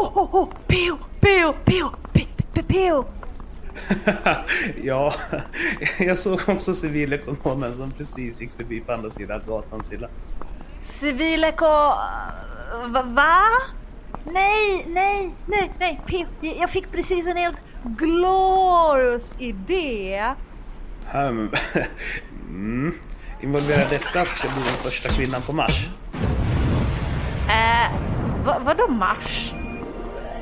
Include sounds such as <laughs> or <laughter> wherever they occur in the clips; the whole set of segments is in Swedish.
oh, oh, oh, Peo, Peo, Peo, Pe- Peo. <laughs> ja, <laughs> jag såg också civilekonomen som precis gick förbi på andra sidan gatan Silla. Civileko... Va? Nej, nej, nej, nej, Peo. Jag fick precis en helt glorious idé. Um, <laughs> mm. Involverar detta att jag ska bli den första kvinnan på Mars? Eh, va, vadå Mars?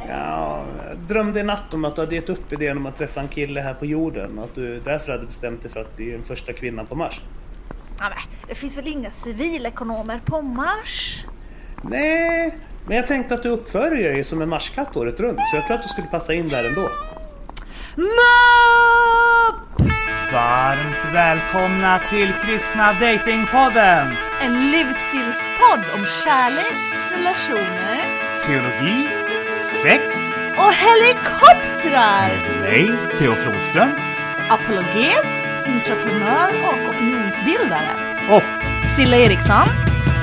Ja, jag drömde i natt om att du hade gett upp idén om att träffa en kille här på jorden och att du därför hade bestämt dig för att bli den första kvinnan på Mars. Ja, men, det finns väl inga civilekonomer på Mars? Nej, men jag tänkte att du uppför dig som en marskatt året runt så jag tror att du skulle passa in där ändå. MUP! Varmt välkomna till Kristna Datingpodden! En livsstilspodd om kärlek, relationer Teologi, sex och helikoptrar! med mig, P.O. Flodström Apologet, entreprenör och opinionsbildare. och Silla Eriksson.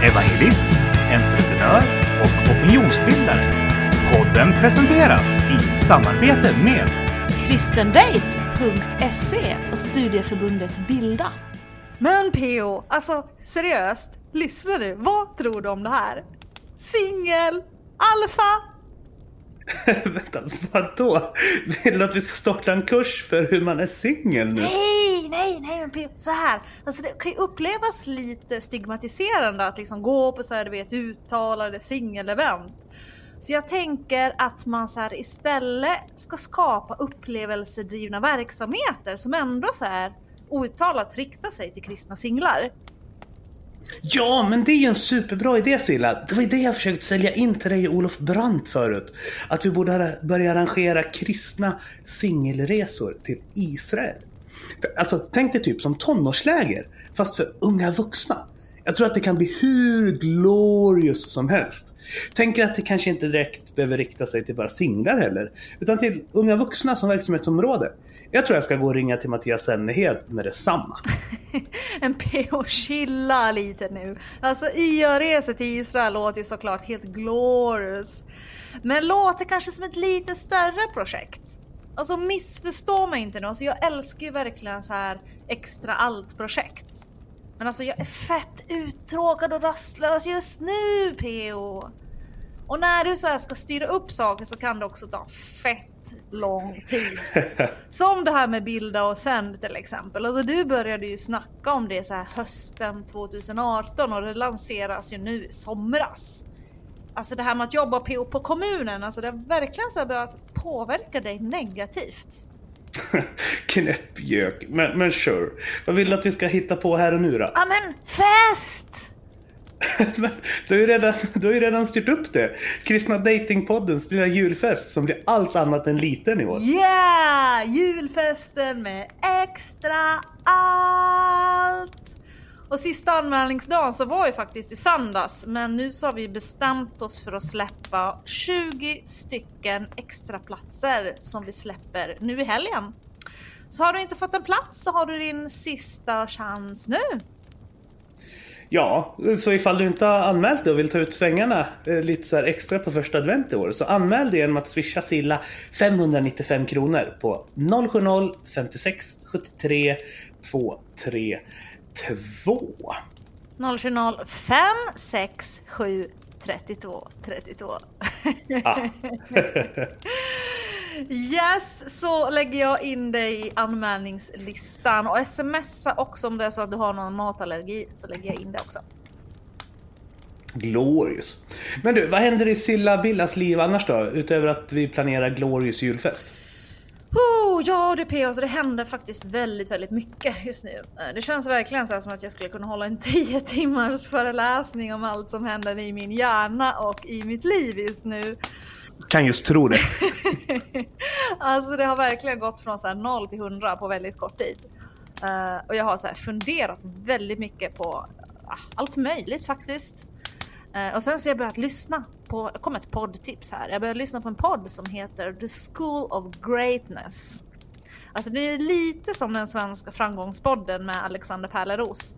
evangelist, entreprenör och opinionsbildare. Podden presenteras i samarbete med kristendate.se och studieförbundet Bilda. Men PO, alltså seriöst, lyssnar du? Vad tror du om det här? Singel, alfa, <laughs> Vänta, vadå? Vill du att vi ska starta en kurs för hur man är singel nu? Nej, nej, nej men så här. Alltså det kan ju upplevas lite stigmatiserande att liksom gå på så här, du vet, uttalade singelevent. Så jag tänker att man så här istället ska skapa upplevelsedrivna verksamheter som ändå så här outtalat riktar sig till kristna singlar. Ja, men det är ju en superbra idé Silla. Det var ju det jag försökte sälja in till dig och Olof Brandt förut. Att vi borde börja arrangera kristna singelresor till Israel. Alltså, tänk dig typ som tonårsläger, fast för unga vuxna. Jag tror att det kan bli hur glorious som helst. Tänker att det kanske inte direkt behöver rikta sig till bara singlar heller, utan till unga vuxna som verksamhetsområde. Jag tror jag ska gå och ringa till Mattias Sennehed med detsamma. <laughs> En PO chilla lite nu. Alltså YA-resor till Israel låter ju såklart helt glorious. Men låter kanske som ett lite större projekt. Alltså missförstå mig inte nu, alltså jag älskar ju verkligen så här extra allt-projekt. Men alltså jag är fett uttråkad och rastlös just nu PO. Och när du så här ska styra upp saker så kan det också ta fett lång tid. <laughs> Som det här med bilda och sänd till exempel. Alltså du började ju snacka om det så här hösten 2018 och det lanseras ju nu i somras. Alltså det här med att jobba på, på kommunen, alltså det har verkligen så börjat påverka dig negativt. <laughs> Knäppjök. Men, men sure. Vad vill du att vi ska hitta på här och nu då? Ja men fest! <laughs> Du har ju redan, du har ju redan styrt upp det. Kristna Datingpoddens lilla julfest som blir allt annat än liten i år. Yeah! Julfesten med extra allt! Och sista anmälningsdagen så var ju faktiskt i söndags men nu så har vi bestämt oss för att släppa 20 stycken extra platser som vi släpper nu i helgen. Så har du inte fått en plats så har du din sista chans nu. Ja, så ifall du inte har anmält dig och vill ta ut svängarna eh, lite så extra på första advent i år så anmäl dig genom att swisha Silla 595 kronor på 070 56 73 232. 020 5 6 7 32 32. Ah. Yes, så lägger jag in dig i anmälningslistan och smsa också om det är så att du har någon matallergi så lägger jag in det också. Glorious. Men du, vad händer i Silla Billas liv annars då? Utöver att vi planerar Glorious julfest? Oh, ja du PO, så det händer faktiskt väldigt, väldigt mycket just nu. Eh, Det känns verkligen så som att jag skulle kunna hålla en <laughs> 10 timmars föreläsning om allt som händer i min hjärna och i mitt liv just nu. Kan just tro det. <laughs> Alltså det har verkligen gått från så här 0 till 100 på väldigt kort tid. Uh, och jag har så här funderat väldigt mycket på uh, allt möjligt faktiskt. Uh, och sen så har jag börjat lyssna på, det kom ett poddtips här. Jag började lyssna på en podd som heter The School of Greatness. Alltså det är lite som den svenska framgångspodden med Alexander Pärleros.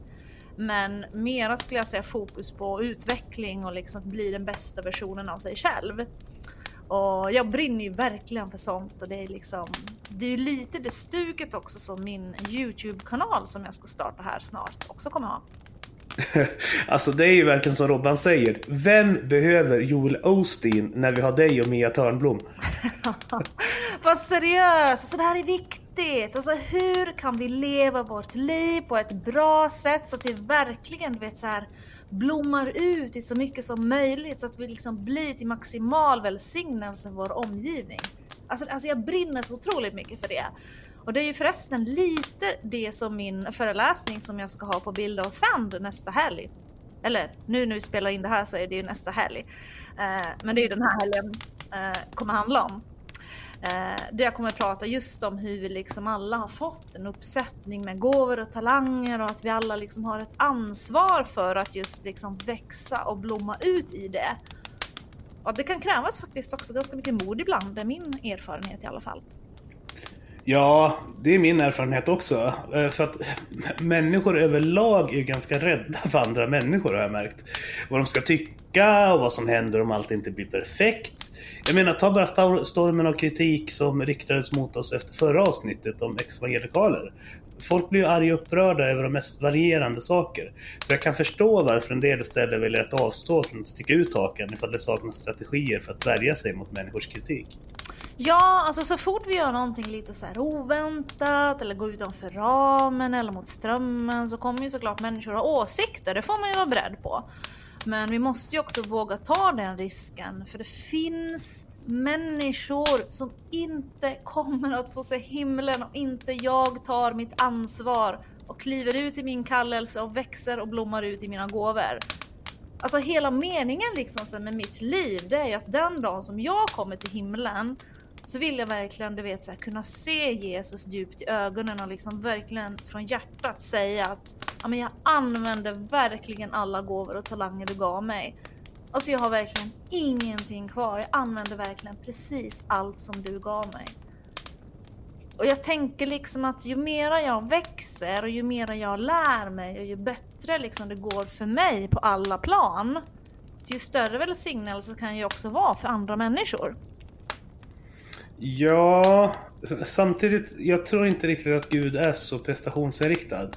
Men mera skulle jag säga fokus på utveckling och liksom att bli den bästa versionen av sig själv. Och jag brinner ju verkligen för sånt och det är liksom Det är ju lite det stuket också som min Youtube-kanal som jag ska starta här snart också kommer ha. <laughs> alltså det är ju verkligen som Robban säger. Vem behöver Joel Osteen när vi har dig och Mia Törnblom? <laughs> Fast seriöst, alltså det här är viktigt. Alltså hur kan vi leva vårt liv på ett bra sätt så att vi verkligen du vet så här blommar ut i så mycket som möjligt så att vi liksom blir till maximal välsignelse för vår omgivning. Alltså, alltså jag brinner så otroligt mycket för det. Och det är ju förresten lite det som min föreläsning som jag ska ha på Bilda och Sand nästa helg. Eller nu när vi spelar in det här så är det ju nästa helg. Eh, men det är ju den här helgen eh, kommer handla om. Eh, där jag kommer att prata just om hur vi liksom alla har fått en uppsättning med gåvor och talanger och att vi alla liksom har ett ansvar för att just liksom växa och blomma ut i det. Och det kan krävas faktiskt också ganska mycket mod ibland, det är min erfarenhet i alla fall. Ja, det är min erfarenhet också. Eh, för att eh, människor överlag är ganska rädda för andra människor har jag märkt. Vad de ska tycka och vad som händer om allt inte blir perfekt. Jag menar, ta bara stormen av kritik som riktades mot oss efter förra avsnittet om evangelikaler. Folk blir ju arga och upprörda över de mest varierande saker. Så jag kan förstå varför en del istället väljer att avstå från att sticka ut hakan, ifall det saknas strategier för att värja sig mot människors kritik. Ja, alltså så fort vi gör någonting lite så här oväntat eller går utanför ramen eller mot strömmen så kommer ju såklart människor ha åsikter. Det får man ju vara beredd på. Men vi måste ju också våga ta den risken för det finns människor som inte kommer att få se himlen om inte jag tar mitt ansvar och kliver ut i min kallelse och växer och blommar ut i mina gåvor. Alltså hela meningen liksom med mitt liv, det är ju att den dagen som jag kommer till himlen så vill jag verkligen du vet, så här, kunna se Jesus djupt i ögonen och liksom verkligen från hjärtat säga att ja, men jag använder verkligen alla gåvor och talanger du gav mig. Alltså jag har verkligen ingenting kvar. Jag använder verkligen precis allt som du gav mig. Och jag tänker liksom att ju mera jag växer och ju mera jag lär mig och ju bättre liksom det går för mig på alla plan. Ju större välsignelse kan jag också vara för andra människor. Ja, samtidigt, jag tror inte riktigt att Gud är så prestationsinriktad.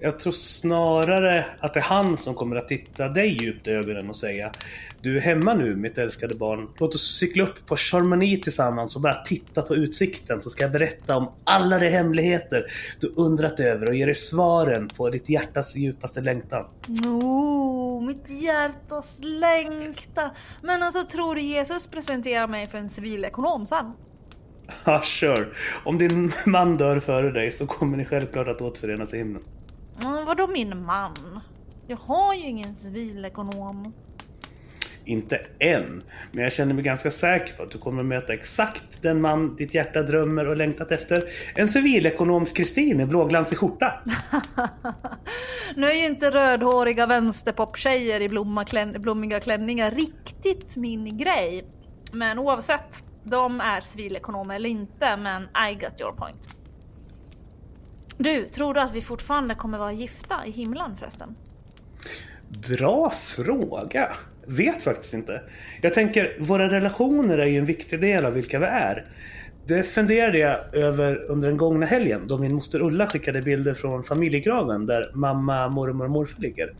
Jag tror snarare att det är han som kommer att titta dig djupt i ögonen och säga Du är hemma nu mitt älskade barn. Låt oss cykla upp på Charmony tillsammans och bara titta på utsikten så ska jag berätta om alla de hemligheter du undrat över och ge dig svaren på ditt hjärtas djupaste längtan. Oh, mitt hjärtas längtan. Men alltså tror du Jesus presenterar mig för en civilekonom sen? Ja, sure. Om din man dör före dig så kommer ni självklart att återförenas i himlen. Mm, vadå min man? Jag har ju ingen civilekonom. Inte än, men jag känner mig ganska säker på att du kommer att möta exakt den man ditt hjärta drömmer och längtat efter. En civilekonoms Kristin i blåglansig skjorta. <laughs> nu är ju inte rödhåriga vänsterpoptjejer i blommiga klänningar riktigt min grej. Men oavsett, de är civilekonomer eller inte, men I got your point. Du, tror du att vi fortfarande kommer vara gifta i himlen förresten? Bra fråga. Vet faktiskt inte. Jag tänker, våra relationer är ju en viktig del av vilka vi är. Det funderade jag över under den gångna helgen då min moster Ulla skickade bilder från familjegraven där mamma, mormor och morfar ligger.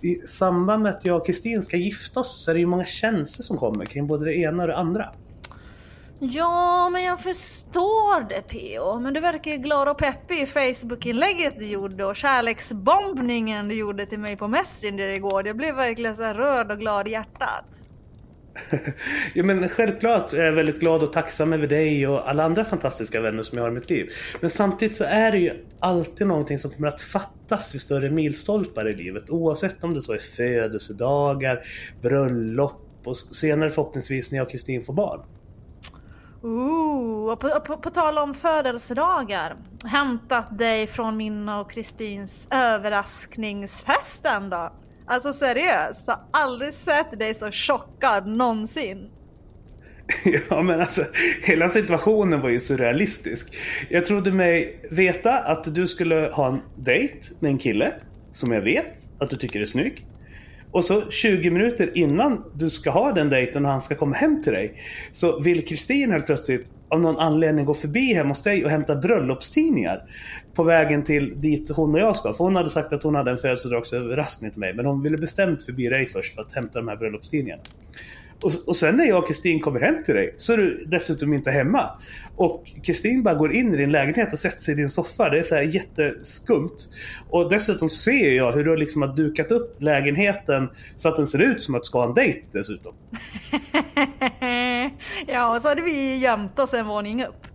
I samband med att jag och Kristin ska gifta oss så är det ju många känslor som kommer kring både det ena och det andra. Ja, men jag förstår det PO. Men du verkar ju glad och peppig i Facebook-inlägget du gjorde och kärleksbombningen du gjorde till mig på Messenger igår. Jag blev verkligen så rörd och glad i hjärtat. <laughs> ja, men självklart är jag väldigt glad och tacksam över dig och alla andra fantastiska vänner som jag har i mitt liv. Men samtidigt så är det ju alltid någonting som kommer att fattas vid större milstolpar i livet. Oavsett om det så är födelsedagar, bröllop och senare förhoppningsvis när jag och Kristin får barn. Ooh, på, på, på tal om födelsedagar. Hämtat dig från min och Kristins överraskningsfest då. Alltså seriöst, jag har aldrig sett dig så chockad någonsin. <laughs> Ja men alltså, hela situationen var ju surrealistisk. Jag trodde mig veta att du skulle ha en dejt med en kille som jag vet att du tycker är snygg. Och så 20 minuter innan du ska ha den dejten och han ska komma hem till dig. Så vill Kristin helt plötsligt av någon anledning gå förbi hem hos dig och hämta bröllopstidningar. På vägen till dit hon och jag ska. För hon hade sagt att hon hade en födelsedagsöverraskning till mig. Men hon ville bestämt förbi dig först för att hämta de här bröllopstidningarna. Och, och sen när jag och Kristin kommer hem till dig så är du dessutom inte hemma. Och Kristin bara går in i din lägenhet och sätter sig i din soffa. Det är så här jätteskumt. Och dessutom ser jag hur du liksom har dukat upp lägenheten så att den ser ut som att du ska ha en dejt dessutom. <laughs> ja, och så hade vi gömt oss en våning upp.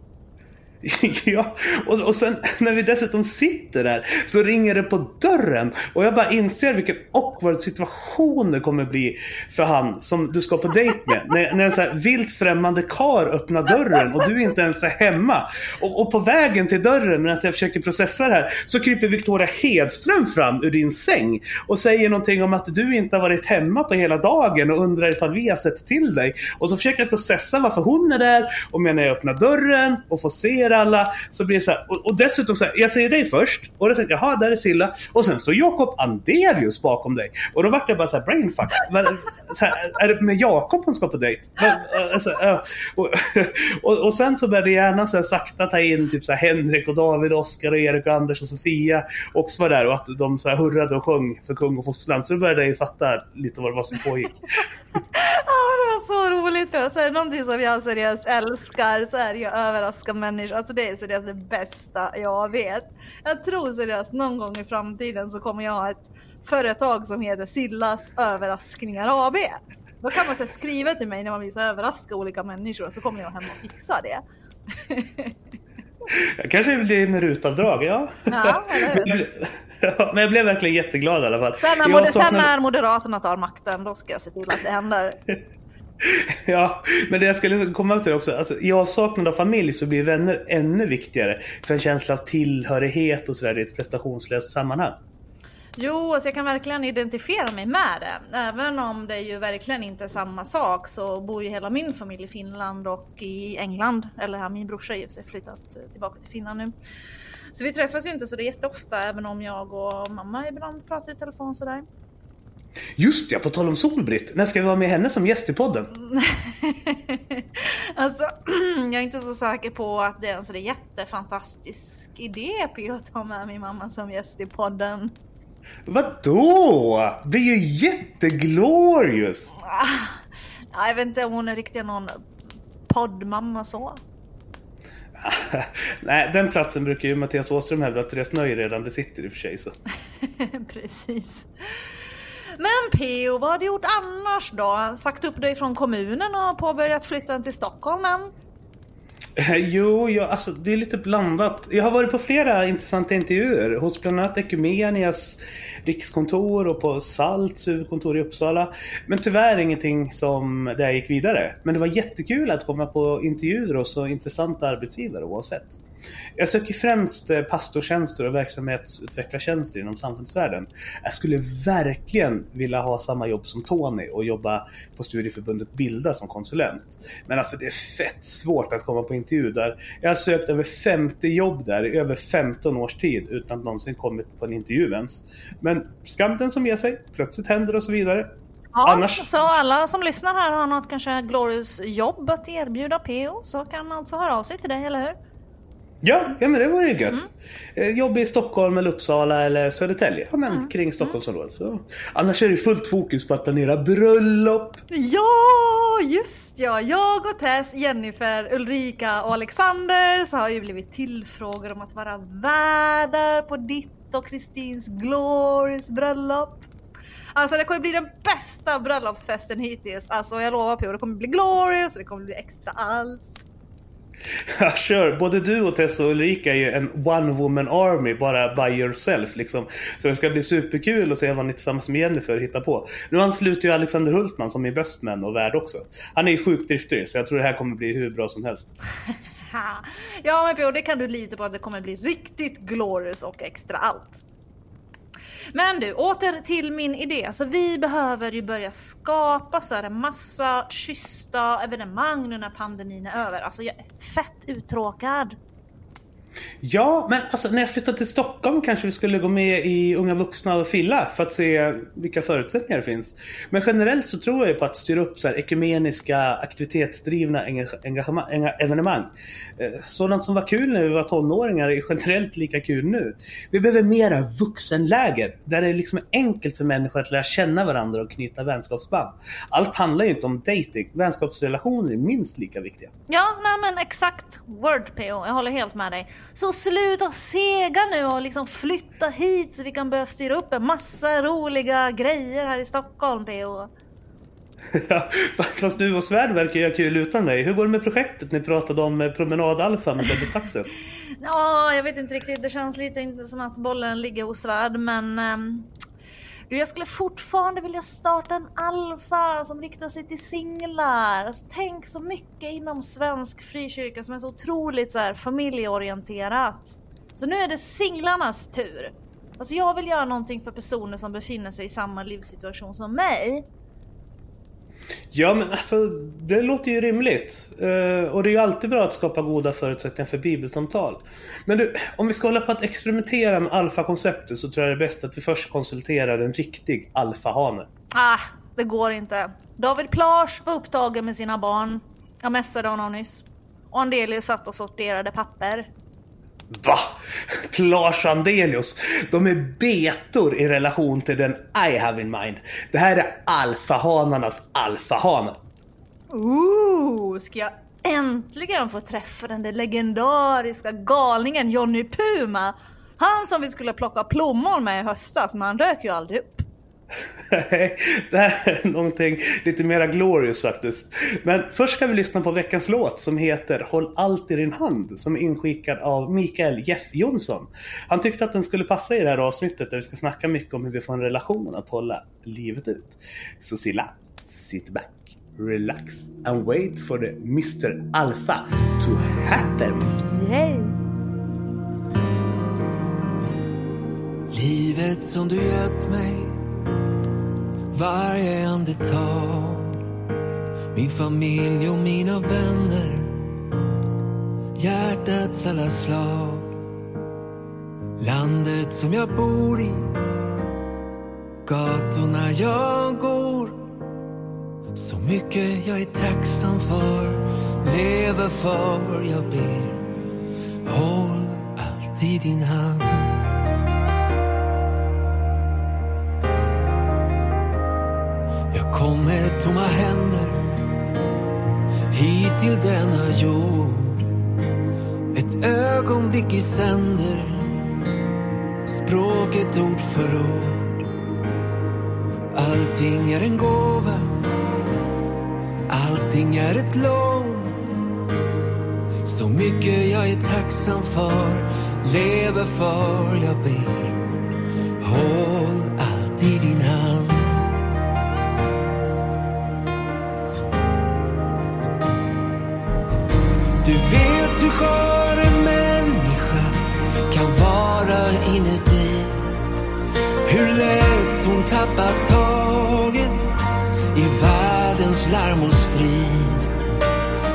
<laughs> ja, och, och sen när vi dessutom sitter där så ringer det på dörren och jag bara inser vilken awkward situation det kommer bli för han som du ska på dejt med. När, när en så här vilt främmande kar öppnar dörren och du inte ens är hemma. Och, och på vägen till dörren medan jag försöker processa det här så kryper Victoria Hedström fram ur din säng och säger någonting om att du inte har varit hemma på hela dagen och undrar ifall vi har sett till dig. Och så försöker jag processa varför hon är där och medan jag öppnar dörren och får se ser alla. Så blir det så här, och, och, dessutom så här, jag ser dig först. Och då tänkte jag, jaha, där är Silla. Och sen står Jakob Andelius bakom dig. Och då vart jag bara så här brainfuck. Så här, är det med Jakob hon ska på dejt? Alltså, och, och, och, sen så började hjärnan så här, sakta ta in typ så här, Henrik och David, Oskar och Erik och Anders och Sofia också var där och att de så här, hurrade och sjöng för kung och fosterland. Så då började jag fatta lite vad det var som pågick. <laughs> Ja, det var så roligt. Så är det någonting som jag seriöst älskar så är det ju att överraska människor. Alltså det är seriöst det bästa jag vet. Jag tror seriöst någon gång i framtiden så kommer jag ha ett företag som heter Sillas överraskningar AB. Då kan man så skriva till mig när man vill så överraska olika människor så kommer jag hem och fixa det. <laughs> Jag kanske blir med rutavdrag, ja. <laughs> Ja, men jag blev verkligen jätteglad i alla fall. Sen när, Jag mod- sen saknar- när Moderaterna tar makten, då ska jag se till att det händer. <laughs> <laughs> Ja, men det jag skulle komma till också. Alltså, I avsaknad av familj så blir vänner ännu viktigare. För en känsla av tillhörighet och sådär i ett prestationslöst sammanhang. Jo, alltså jag kan verkligen identifiera mig med det. Även om det ju verkligen inte är samma sak så bor ju hela min familj i Finland och i England. Eller ja, min brorsa har ju sig flyttat eh, tillbaka till Finland nu. Så vi träffas ju inte så det är jätteofta även om jag och mamma ibland pratar i telefon sådär. Just ja, på tal om Solbritt. När ska vi vara med henne som gäst i podden? <laughs> alltså, <clears throat> jag är inte så säker på att det är en sådär jättefantastisk idé P att ta med min mamma som gäst i podden. Vadå? Det blir ju jätteglorious! <laughs> Ja, Jag vet inte om hon är riktigt någon poddmamma så. <laughs> Nej, den platsen brukar ju Mattias Åström hävda att Therese Nöje redan besitter i och för sig. Så. Precis. Men P.O. vad har du gjort annars då? Sagt upp dig från kommunen och påbörjat flytten till Stockholm än? Eh, jo, jag, alltså, det är lite blandat. Jag har varit på flera intressanta intervjuer hos bland annat Ekumenias rikskontor och på Salts huvudkontor i Uppsala. Men tyvärr ingenting som där jag gick vidare. Men det var jättekul att komma på intervjuer hos så intressanta arbetsgivare oavsett. Jag söker främst eh, pastortjänster och verksamhetsutvecklartjänster inom samfundsvärlden. Jag skulle verkligen vilja ha samma jobb som Tony och jobba på studieförbundet Bilda som konsulent. Men alltså det är fett svårt att komma på intervju där. Jag har sökt över 50 jobb där i över 15 års tid utan att någonsin kommit på en intervju ens. Men skam den som ger sig. Plötsligt händer och så vidare. Ja, Annars- så alla som lyssnar här har något kanske glorious jobb att erbjuda P.O. så kan alltså höra av sig till dig, eller hur? Ja, ja men det vore ju gött. Eh, Jobb i Stockholm eller Uppsala eller Södertälje. Ja men kring Stockholmsområdet. Så. Annars är det fullt fokus på att planera bröllop. Ja, just ja. Jag och Tess, Jennifer, Ulrika och Alexander så har ju blivit tillfrågade om att vara värdar på ditt och Kristins glorious bröllop. Alltså det kommer bli den bästa bröllopsfesten hittills. Alltså jag lovar på det kommer bli glorious och det kommer bli extra allt. <laughs> Ja, sure. Både du och Tessa och Ulrika är ju en one woman army bara by yourself liksom. Så det ska bli superkul att se vad ni tillsammans med Jennifer hittar på. Nu ansluter ju Alexander Hultman som är bestman och värd också. Han är ju sjukt driftig så jag tror det här kommer bli hur bra som helst. <laughs> Ja men Björn, det kan du lita på att det kommer bli riktigt glorious och extra allt. Men du, åter till min idé. Så vi behöver ju börja skapa så här en massa schyssta evenemang nu när pandemin är över. Alltså jag är fett uttråkad. Ja, men alltså när jag flyttade till Stockholm kanske vi skulle gå med i Unga Vuxna och Filla för att se vilka förutsättningar det finns. Men generellt så tror jag ju på att styra upp så här ekumeniska, aktivitetsdrivna evenemang. Eh, sådant som var kul när vi var tonåringar är generellt lika kul nu. Vi behöver mera vuxenläger där det liksom är enkelt för människor att lära känna varandra och knyta vänskapsband. Allt handlar ju inte om dating. Vänskapsrelationer är minst lika viktiga. Ja, nej men exakt. Word PO, jag håller helt med dig. Så sluta sega nu och liksom flytta hit så vi kan börja styra upp en massa roliga grejer här i Stockholm PO. <laughs> Ja, Fast du och Svärd verkar ha kul utan dig. Hur går det med projektet ni pratade om med Promenad Alfa med Sebbe Staxet? <laughs> Ja, jag vet inte riktigt. Det känns lite inte som att bollen ligger hos Svärd, men du, jag skulle fortfarande vilja starta en alfa som riktar sig till singlar. Alltså, tänk så mycket inom svensk frikyrka som är så otroligt så här, familjeorienterat. Så nu är det singlarnas tur. Alltså jag vill göra någonting för personer som befinner sig i samma livssituation som mig. Ja men alltså det låter ju rimligt. Eh, och det är ju alltid bra att skapa goda förutsättningar för bibelsamtal. Men du, om vi ska hålla på att experimentera med alfakonceptet så tror jag det är bäst att vi först konsulterar en riktig alfahane. Ah, det går inte. David Plage var upptagen med sina barn. Jag messade honom nyss. Och Andelius satt och sorterade papper. Va? Lars Andelius. De är betor i relation till den I have in mind. Det här är alfahanarnas alfahane. Ooh, ska jag äntligen få träffa den där legendariska galningen Johnny Puma? Han som vi skulle plocka plommon med i höstas, men han dök ju aldrig upp. <laughs> Nej, det här är någonting lite mera glorious faktiskt. Men först ska vi lyssna på veckans låt som heter Håll allt i din hand som är inskickad av Mikael Jeff Jonsson. Han tyckte att den skulle passa i det här avsnittet där vi ska snacka mycket om hur vi får en relation att hålla livet ut. Så Silla, sit back, relax and wait for the Mr. Alpha to happen. Yay! Livet som du gett mig varje andetag. Min familj och mina vänner. Hjärtats alla slag. Landet som jag bor i. Gatorna jag går. Så mycket jag är tacksam för. Lever för, jag ber. Håll alltid din hand. Kom med tomma händer hit till denna jord. Ett ögonblick i sänder, språket ord för ord. Allting är en gåva, allting är ett lån. Så mycket jag är tacksam för, lever för, jag ber. Tappat taget i världens larm och strid.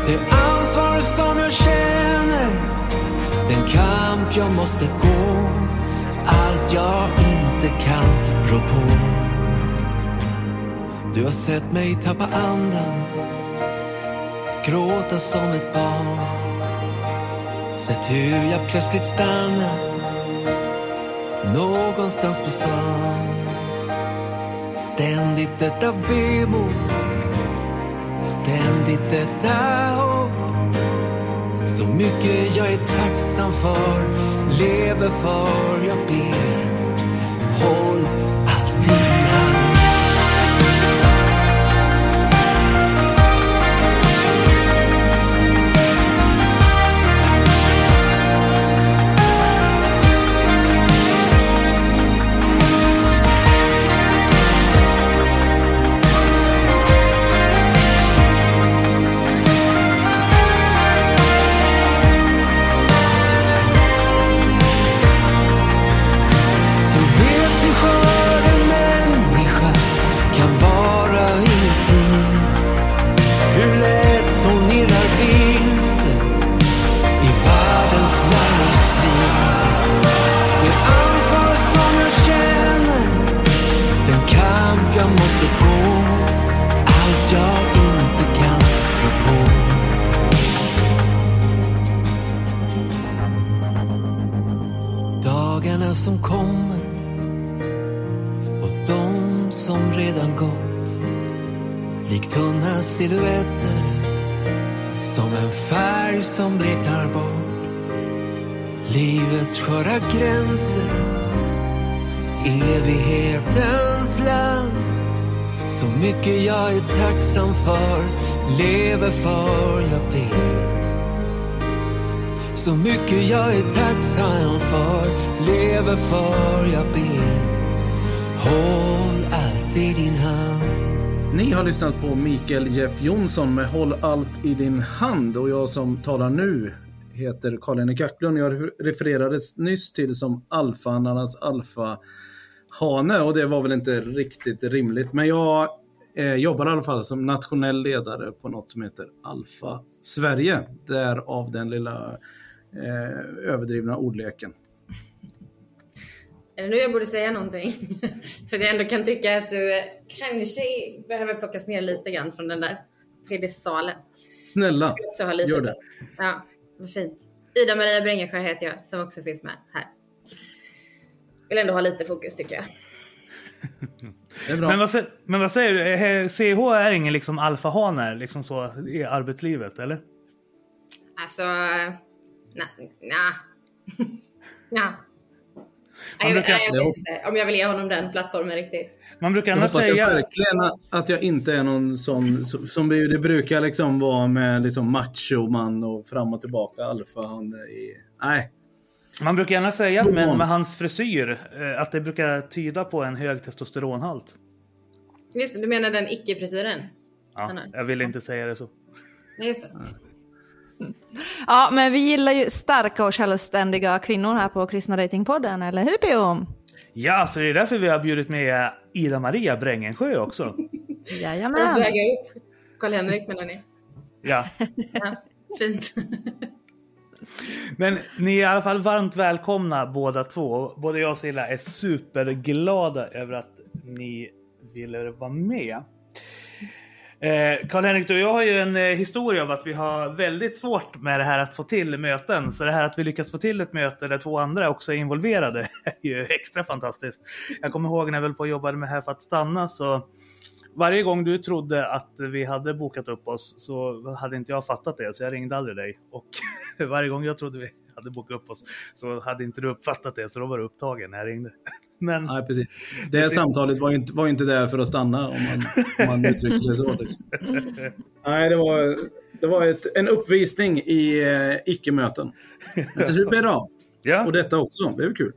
Det ansvar som jag känner, den kamp jag måste gå. Allt jag inte kan rå på. Du har sett mig tappa andan gråta som ett barn Sett hur jag plötsligt stannar någonstans på stan Ständigt detta vemod Ständigt detta hopp. Så mycket jag är tacksam för Lever för, jag ber. Håll som kommer och de som redan gått. Lik tunna silhuetter som en färg som bleknar bort. Livets sköra gränser, evighetens land. Så mycket jag är tacksam för, lever för jag ber. Så mycket jag är tacksam för, lever för jag ber. Håll alltid din hand. Ni har lyssnat på Mikael Jeff Jonsson med Håll allt i din hand och jag som talar nu heter Karl-Henrik Acklund. Jag refererades nyss till som alfahanarnas alfahane och det var väl inte riktigt rimligt. Men jag eh, jobbar i alla fall som nationell ledare på något som heter Alfa Sverige. Därav den lilla eh, överdrivna ordleken. Är det nu jag borde säga någonting? <laughs> För att jag ändå kan tycka att du kanske behöver plockas ner lite grann från den där piedestalen. Snälla, också ha lite gör det. Ja, vad fint. Ida Maria Brängesjö heter jag som också finns med här. Vill ändå ha lite fokus tycker jag. <laughs> Det är bra. Men vad, men vad säger du? CH är ingen liksom alfahane liksom så i arbetslivet, eller? Alltså, na, na. na. Man Jag, vet- brukar- nej, jag vet inte om jag vill ge honom den plattformen riktigt. Man brukar annars hoppas jag säga... verkligen att jag inte är någon sån som som det det brukar liksom vara med liksom machoman och fram och tillbaka alfa. Han är i, nej, Man brukar gärna säga att med, med hans frisyr, eh, att det brukar tyda på en hög testosteronhalt. Just det, du menar den icke-frisyren? Ja, jag vill inte säga det så. Nej, just det. <laughs> Ja, men vi gillar ju starka och självständiga kvinnor här på Kristna Datingpodden, eller hur Pio? Ja, så det är därför vi har bjudit med Ida Maria Brängensjö också. För att Jajamän. väga upp Karl-Henrik menar ni? Ja, <laughs> Ja, fint. men ni är i alla fall varmt välkomna båda två. Både jag och Silla är superglada över att ni ville vara med. Eh, Karl-Henrik, du och jag har ju en eh, historia av att vi har väldigt svårt med det här att få till möten. Så det här att vi lyckats få till ett möte där två andra också är involverade <laughs> är ju extra fantastiskt. Jag kommer ihåg när jag väl på och jobbade med Här för att stanna så varje gång du trodde att vi hade bokat upp oss så hade inte jag fattat det, så jag ringde aldrig dig. Och <laughs> varje gång jag trodde vi hade bokat upp oss så hade inte du uppfattat det, så då var du upptagen när jag ringde. <laughs> Men nej precis. Det samtalet var ju inte, var ju inte där för att stanna om man, om man uttrycker sig så. Liksom. <laughs> Nej, det var, det var ett, en uppvisning i eh, icke-möten. Men till slut blev det av. ja, Och detta också. Det är kul.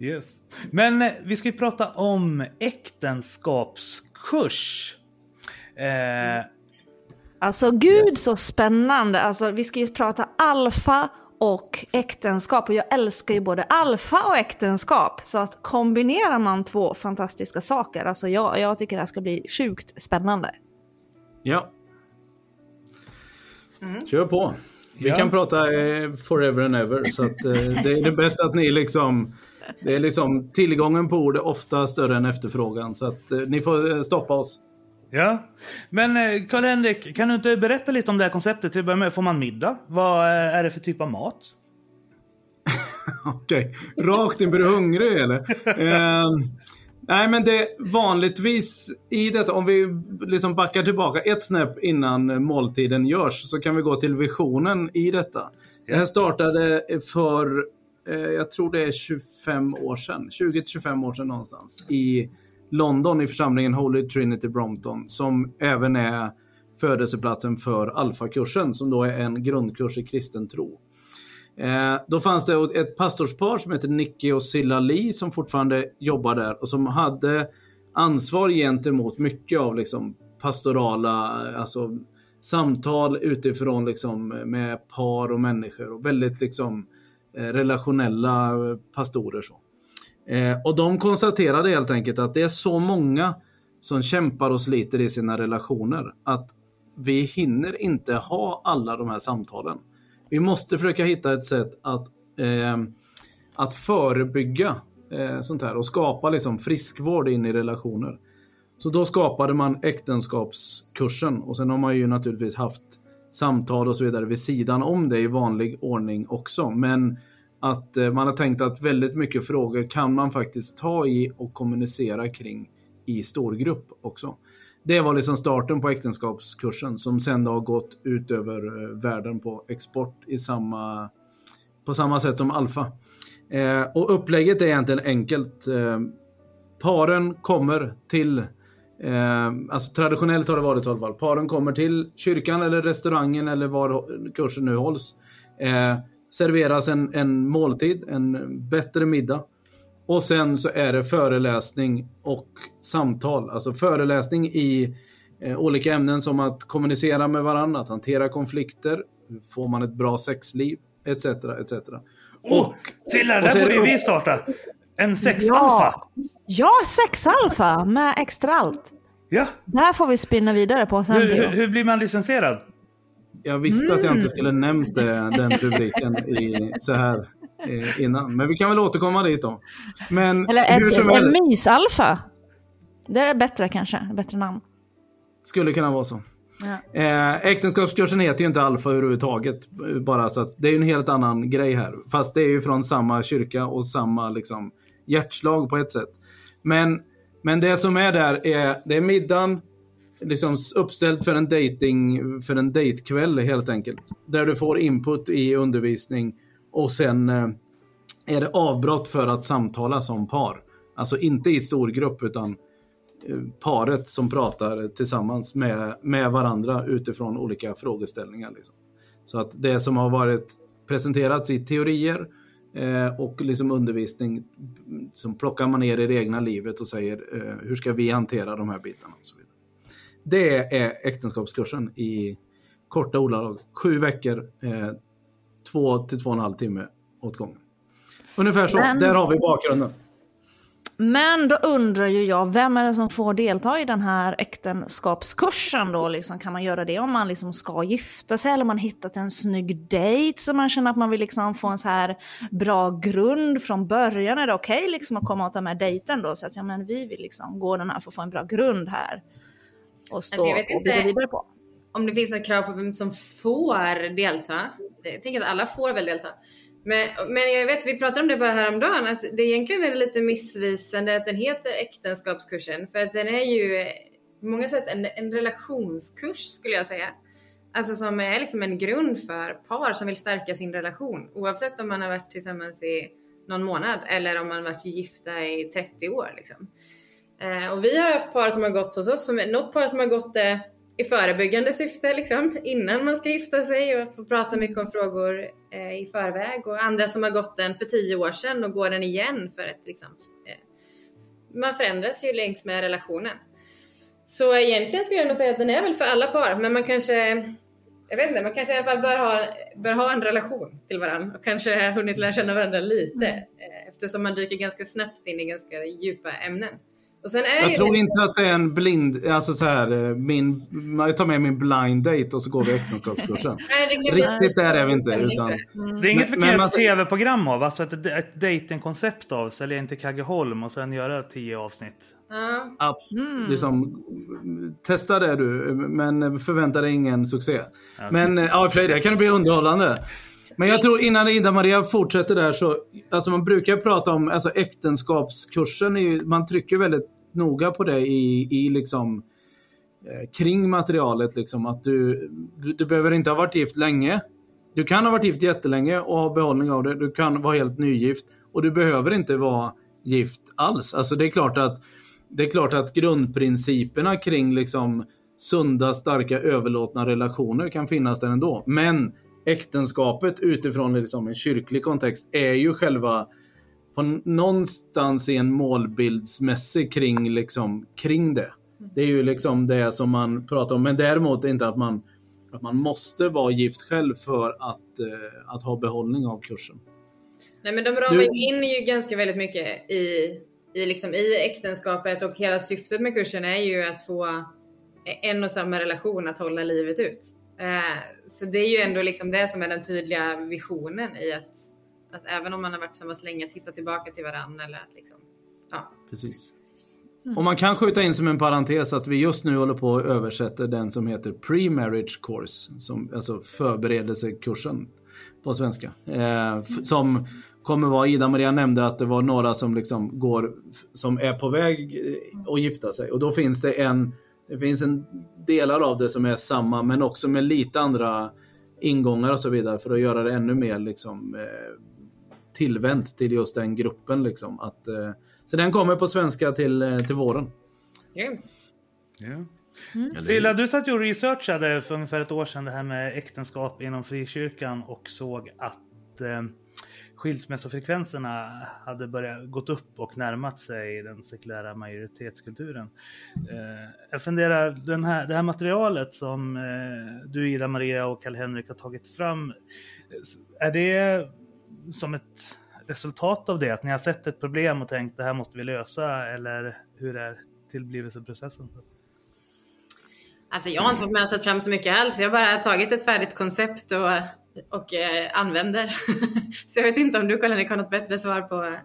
yes. Men eh, vi ska ju prata om äktenskapskurs. Eh, Alltså gud så spännande. Alltså, vi ska ju prata alfa och äktenskap och jag älskar ju både alfa och äktenskap. Så att kombinerar man två fantastiska saker, alltså jag, jag tycker det här ska bli sjukt spännande. Ja. Kör på. Vi Ja. kan prata eh, forever and ever. Så att, eh, <laughs> det är det bästa att ni liksom... Det är liksom tillgången på ord är ofta större än efterfrågan. Så att eh, ni får stoppa oss. Ja. Men eh, Karl-Henrik, kan du inte berätta lite om det här konceptet till att börja med? Får man middag? Vad eh, är det för typ av mat? <laughs> Okej, rakt in. Blir du hungrig eller? Ehm, nej, men det vanligtvis i detta, om vi liksom backar tillbaka ett snäpp innan måltiden görs, så kan vi gå till visionen i detta. Det här startade för, eh, jag tror det är 25 år sedan, 20-25 år sedan någonstans, i London i församlingen Holy Trinity Brompton, som även är födelseplatsen för Alfa-kursen, som då är en grundkurs i kristen tro. Eh, då fanns det ett pastorspar som heter Nicky och Silla Lee som fortfarande jobbar där och som hade ansvar gentemot mycket av liksom pastorala alltså, samtal utifrån liksom, med par och människor och väldigt liksom, eh, relationella eh, pastorer. Så. Eh, och de konstaterade helt enkelt att det är så många som kämpar och sliter i sina relationer att vi hinner inte ha alla de här samtalen. Vi måste försöka hitta ett sätt att, eh, att förebygga eh, sånt här och skapa liksom friskvård in i relationer. Så då skapade man äktenskapskursen och sen har man ju naturligtvis haft samtal och så vidare vid sidan om det i vanlig ordning också. Men att eh, man har tänkt att väldigt mycket frågor kan man faktiskt ta i och kommunicera kring i storgrupp också. Det var liksom starten på äktenskapskursen som sen har gått ut över eh, världen på export i samma, på samma sätt som Alfa. Eh, och upplägget är egentligen enkelt. Eh, paren kommer till Eh, alltså traditionellt har det varit i alla fall. Paren kommer till kyrkan eller restaurangen eller var kursen nu hålls. Eh, serveras en, en måltid, en bättre middag. Och sen så är det föreläsning och samtal. Alltså föreläsning i eh, olika ämnen som att kommunicera med varandra, att hantera konflikter, får man ett bra sexliv, etc. etc. Och Silla, där borde vi starta! En sexalfa! Ja. ja, sexalfa med extra allt. Ja. Det här får vi spinna vidare på sen. Hur, hur, hur blir man licensierad? Jag visste att jag inte skulle nämnt det, den rubriken i, så här eh, innan. Men vi kan väl återkomma dit då. Men Eller hur ett, som en mysalfa. Det är bättre kanske, bättre namn. skulle kunna vara så. Ja. Eh, äktenskapskursen heter ju inte Alfa överhuvudtaget. Bara så att det är en helt annan grej här. Fast det är ju från samma kyrka och samma liksom, hjärtslag på ett sätt. Men, men det som är där är, det är middagen, liksom uppställt för en dating, för en datekväll helt enkelt. Där du får input i undervisning och sen eh, är det avbrott för att samtala som par. Alltså inte i stor grupp utan eh, paret som pratar tillsammans med, med varandra utifrån olika frågeställningar. Liksom. Så att det som har varit presenterats i teorier eh, och liksom undervisning mm, som plockar man ner i det egna livet och säger eh, hur ska vi hantera de här bitarna. Och så vidare. Det är äktenskapskursen i korta ordalag. Sju veckor, eh, två till två och en halv timme åt gången. Ungefär så. Men- Där har vi bakgrunden. Men då undrar ju jag, vem är det som får delta i den här äktenskapskursen då? Liksom, kan man göra det om man liksom ska gifta sig eller man hittat en snygg dejt så man känner att man vill liksom få en så här bra grund från början? Är det okej liksom att komma och ta med dejten då? Så att ja, men vi vill liksom gå den här för att få en bra grund här. Och stå Alltså, jag vet och bygga vidare på. om det finns några krav på vem som får delta. Jag tänker att alla får väl delta. Men, men jag vet, vi pratade om det bara häromdagen, att det egentligen är lite missvisande att den heter äktenskapskursen. För att den är ju på många sätt en, en relationskurs skulle jag säga. Alltså som är liksom en grund för par som vill stärka sin relation. Oavsett om man har varit tillsammans i någon månad eller om man har varit gifta i 30 år. Liksom. Eh, och vi har haft par som har gått hos oss, som, något par som har gått eh, i förebyggande syfte liksom, innan man ska gifta sig och få prata mycket om frågor eh, i förväg och andra som har gått den för tio år sedan och går den igen för att liksom, eh, man förändras ju längs med relationen. Så egentligen skulle jag nog säga att den är väl för alla par, men man kanske jag vet inte, man kanske i alla fall bör ha, bör ha en relation till varandra och kanske hunnit lära känna varandra lite eh, eftersom man dyker ganska snabbt in i ganska djupa ämnen. Och sen är Jag ju tror det- inte att det är en blind, alltså så här, eh, min, jag tar med min blind date och så går vi äktenskapskursen. <laughs> Riktigt där är vi inte. Utan, för det. Är inget Men- vi kan men göra ett tv-program av, alltså ett, ett datingkoncept av, sälja in till Kaggeholm och sen göra tio avsnitt. Ja. Absolut. Liksom, testa det du, men förvänta dig ingen succé. Men eh, ja, för det kan bli underhållande. Men jag tror innan Ida-Maria fortsätter där så, alltså man brukar prata om, alltså äktenskapskursen, är ju, man trycker väldigt noga på det i, i liksom eh, kring materialet liksom att du, du, du behöver inte ha varit gift länge. Du kan ha varit gift jättelänge och ha behållning av det. Du kan vara helt nygift och du behöver inte vara gift alls. Alltså det är klart att det är klart att grundprinciperna kring liksom sunda, starka, överlåtna relationer kan finnas där ändå. Men äktenskapet utifrån liksom en kyrklig kontext är ju själva på någonstans i en målbildsmässig kring, liksom, kring det. Det är ju liksom det som man pratar om. Men däremot inte att man, att man måste vara gift själv för att, eh, att ha behållning av kursen. Nej men de ramar ju in ju ganska väldigt mycket i, i, liksom, i äktenskapet och hela syftet med kursen är ju att få en och samma relation att hålla livet ut. Eh, så det är ju ändå liksom det som är den tydliga visionen i att, att även om man har varit tillsammans länge att hitta tillbaka till varandra eller att liksom, ja. Precis. Och man kan skjuta in som en parentes att vi just nu håller på och översätter den som heter Pre-Marriage Course, som, alltså förberedelsekursen på svenska. Eh, f- som kommer vara. Ida-Maria nämnde att det var några som liksom går, som är på väg eh, att gifta sig. Och då finns det en, det finns en delar av det som är samma men också med lite andra ingångar och så vidare för att göra det ännu mer liksom, eh, tillvänt till just den gruppen. Liksom. Att, eh, så den kommer på svenska till, eh, till våren. Grymt. Ja. Eller- Silla, du satt ju och researchade för ungefär ett år sedan det här med äktenskap inom frikyrkan och såg att eh, skilsmässofrekvenserna hade börjat gått upp och närmat sig den sekulära majoritetskulturen. Eh, jag funderar, den här, det här materialet som eh, du, Ida Maria och Karl-Henrik har tagit fram, eh, är det som ett resultat av det? Att ni har sett ett problem och tänkt det här måste vi lösa eller hur är tillblivelseprocessen? Alltså jag har inte fått med fram så mycket alls. Jag har bara tagit ett färdigt koncept och, och eh, använder. <laughs> så jag vet inte om du Karl-Henrik har något bättre svar på,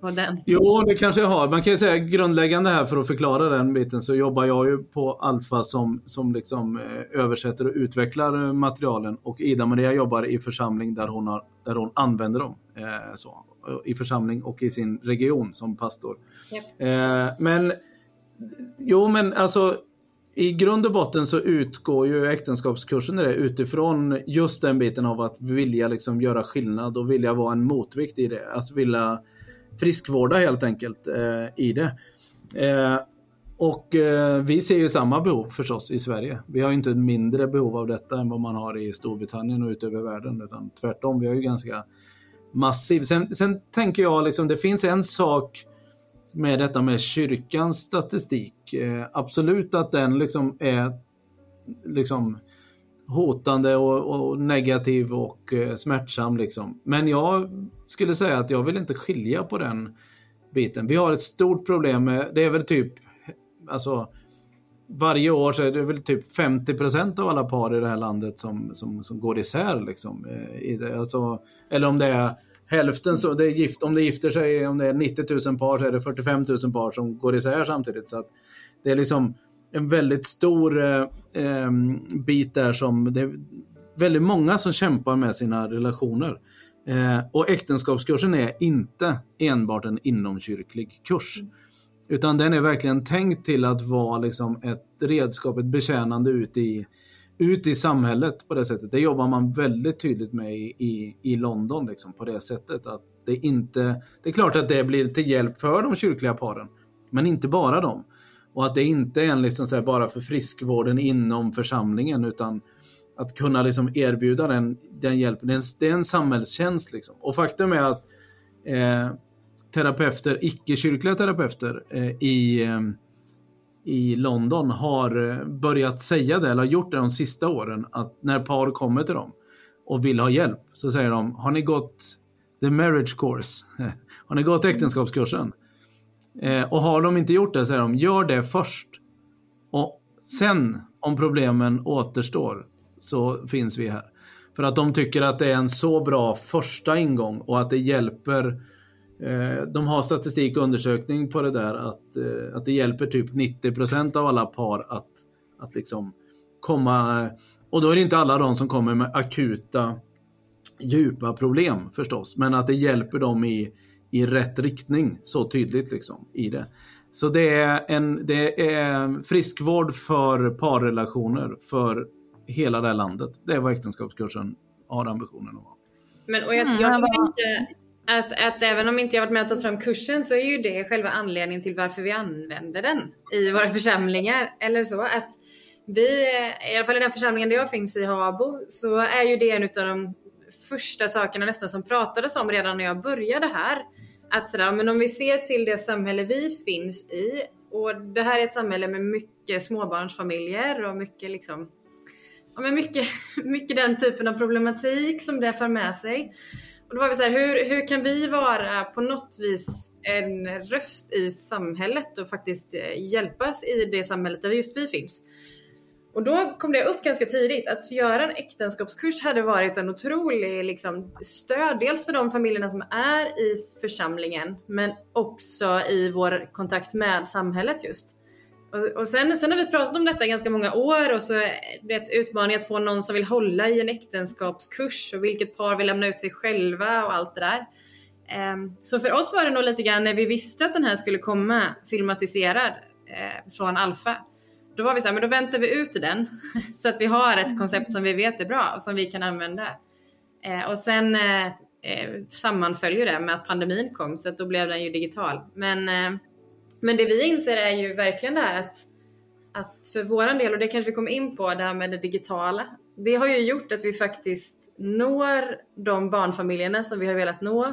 på den. Jo, det kanske jag har. Man kan ju säga grundläggande här för att förklara den biten så jobbar jag ju på Alfa som, som liksom eh, översätter och utvecklar materialen och Ida-Maria jobbar i församling där hon, har, där hon använder dem. Eh, så, I församling och i sin region som pastor. Eh, men jo, men alltså i grund och botten så utgår ju äktenskapskursen det utifrån just den biten av att vilja liksom göra skillnad och vilja vara en motvikt i det. Att vilja friskvårda helt enkelt eh, i det. Eh, och eh, vi ser ju samma behov förstås i Sverige. Vi har ju inte ett mindre behov av detta än vad man har i Storbritannien och utöver världen. Utan tvärtom, vi har ju ganska massiv. Sen, sen tänker jag liksom, det finns en sak med detta med kyrkans statistik. Eh, absolut att den liksom är liksom hotande och, och negativ och eh, smärtsam. Liksom. Men jag skulle säga att jag vill inte skilja på den biten. Vi har ett stort problem med, det är väl typ, alltså varje år så är det väl typ 50% av alla par i det här landet som, som, som går isär. Liksom, eh, i det. Alltså, eller om det är hälften så, det är gift, om det gifter sig, om det är 90 000 par så är det 45 000 par som går isär samtidigt. Så att det är liksom en väldigt stor eh, ehm, bit där som det är väldigt många som kämpar med sina relationer. Eh, och äktenskapskursen är inte enbart en inomkyrklig kurs. Utan den är verkligen tänkt till att vara liksom ett redskap, ett betjänande ut i, ut i samhället på det sättet. Det jobbar man väldigt tydligt med i, i, i London liksom, på det sättet. Att det, inte, det är klart att det blir till hjälp för de kyrkliga paren, men inte bara dem. Och att det inte är en liksom så här bara för friskvården inom församlingen utan att kunna liksom erbjuda den, den hjälpen. Det är en, det är en samhällstjänst. Liksom. Och faktum är att eh, terapeuter, icke-kyrkliga terapeuter eh, i, eh, i London har eh, börjat säga det, eller har gjort det de sista åren, att när par kommer till dem och vill ha hjälp så säger de, har ni gått the marriage course? <laughs> har ni gått äktenskapskursen? Eh, och har de inte gjort det säger de, gör det först. Och sen, om problemen återstår, så finns vi här. För att de tycker att det är en så bra första ingång och att det hjälper eh, de har statistik och undersökning på det där att, eh, att det hjälper typ 90% av alla par att, att liksom komma och då är det inte alla de som kommer med akuta djupa problem förstås men att det hjälper dem i, i rätt riktning så tydligt liksom i det. Så det är, en, det är friskvård för parrelationer för hela det här landet. Det är vad äktenskapskursen har ambitionen att vara. Men och jag, Mm, jag tror inte att, att även om inte jag varit med och tagit fram kursen så är ju det själva anledningen till varför vi använder den i våra församlingar. Eller så att vi, eh, i alla fall i den församlingen där jag finns i Habo, så är ju det en av de första sakerna nästan som pratades om redan när jag började här. Att sådär, men om vi ser till det samhälle vi finns i och det här är ett samhälle med mycket småbarnsfamiljer och mycket liksom ja, men mycket, <laughs> mycket den typen av problematik som det för med sig. Och då var vi så här, hur, hur kan vi vara på något vis en röst i samhället och faktiskt eh, hjälpas i det samhället där just vi finns? Och då kom det upp ganska tidigt att göra en äktenskapskurs hade varit en otrolig liksom, stöd. Dels för de familjerna som är i församlingen men också i vår kontakt med samhället just. Och, och sen, sen har vi pratat om detta i ganska många år och så är det ett utmaning att få någon som vill hålla i en äktenskapskurs och vilket par vill lämna ut sig själva och allt det där. Um, Så för oss var det nog lite grann när vi visste att den här skulle komma filmatiserad eh, från Alfa. Då var vi så här, men då väntar vi ut den <laughs> så att vi har ett koncept som vi vet är bra och som vi kan använda. Eh, och sen eh, eh, sammanföljer det med att pandemin kom så att då blev den ju digital. Men, eh, men det vi inser är ju verkligen det här att, att för våran del, och det kanske vi kommer in på, det här med det digitala. Det har ju gjort att vi faktiskt når de barnfamiljerna som vi har velat nå.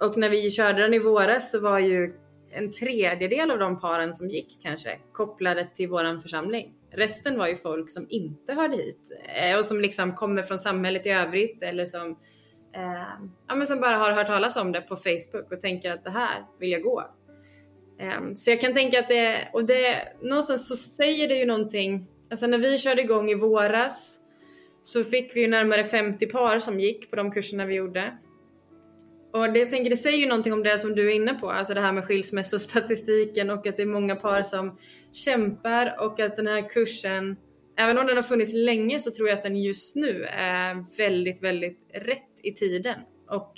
Och när vi körde den i våras så var ju en tredjedel av de paren som gick kanske kopplade till våran församling. Resten var ju folk som inte hörde hit eh, och som liksom kommer från samhället i övrigt eller som, eh, ja, men som bara har hört talas om det på Facebook och tänker att det här vill jag gå. Um, så jag kan tänka att det, och det, någonstans så säger det ju någonting, alltså när vi körde igång i våras så fick vi ju närmare 50 par som gick på de kurserna vi gjorde. Och det, jag tänker, det säger ju någonting om det som du är inne på, alltså det här med skilsmässostatistiken och att det är många par som kämpar och att den här kursen, även om den har funnits länge så tror jag att den just nu är väldigt, väldigt rätt i tiden. Och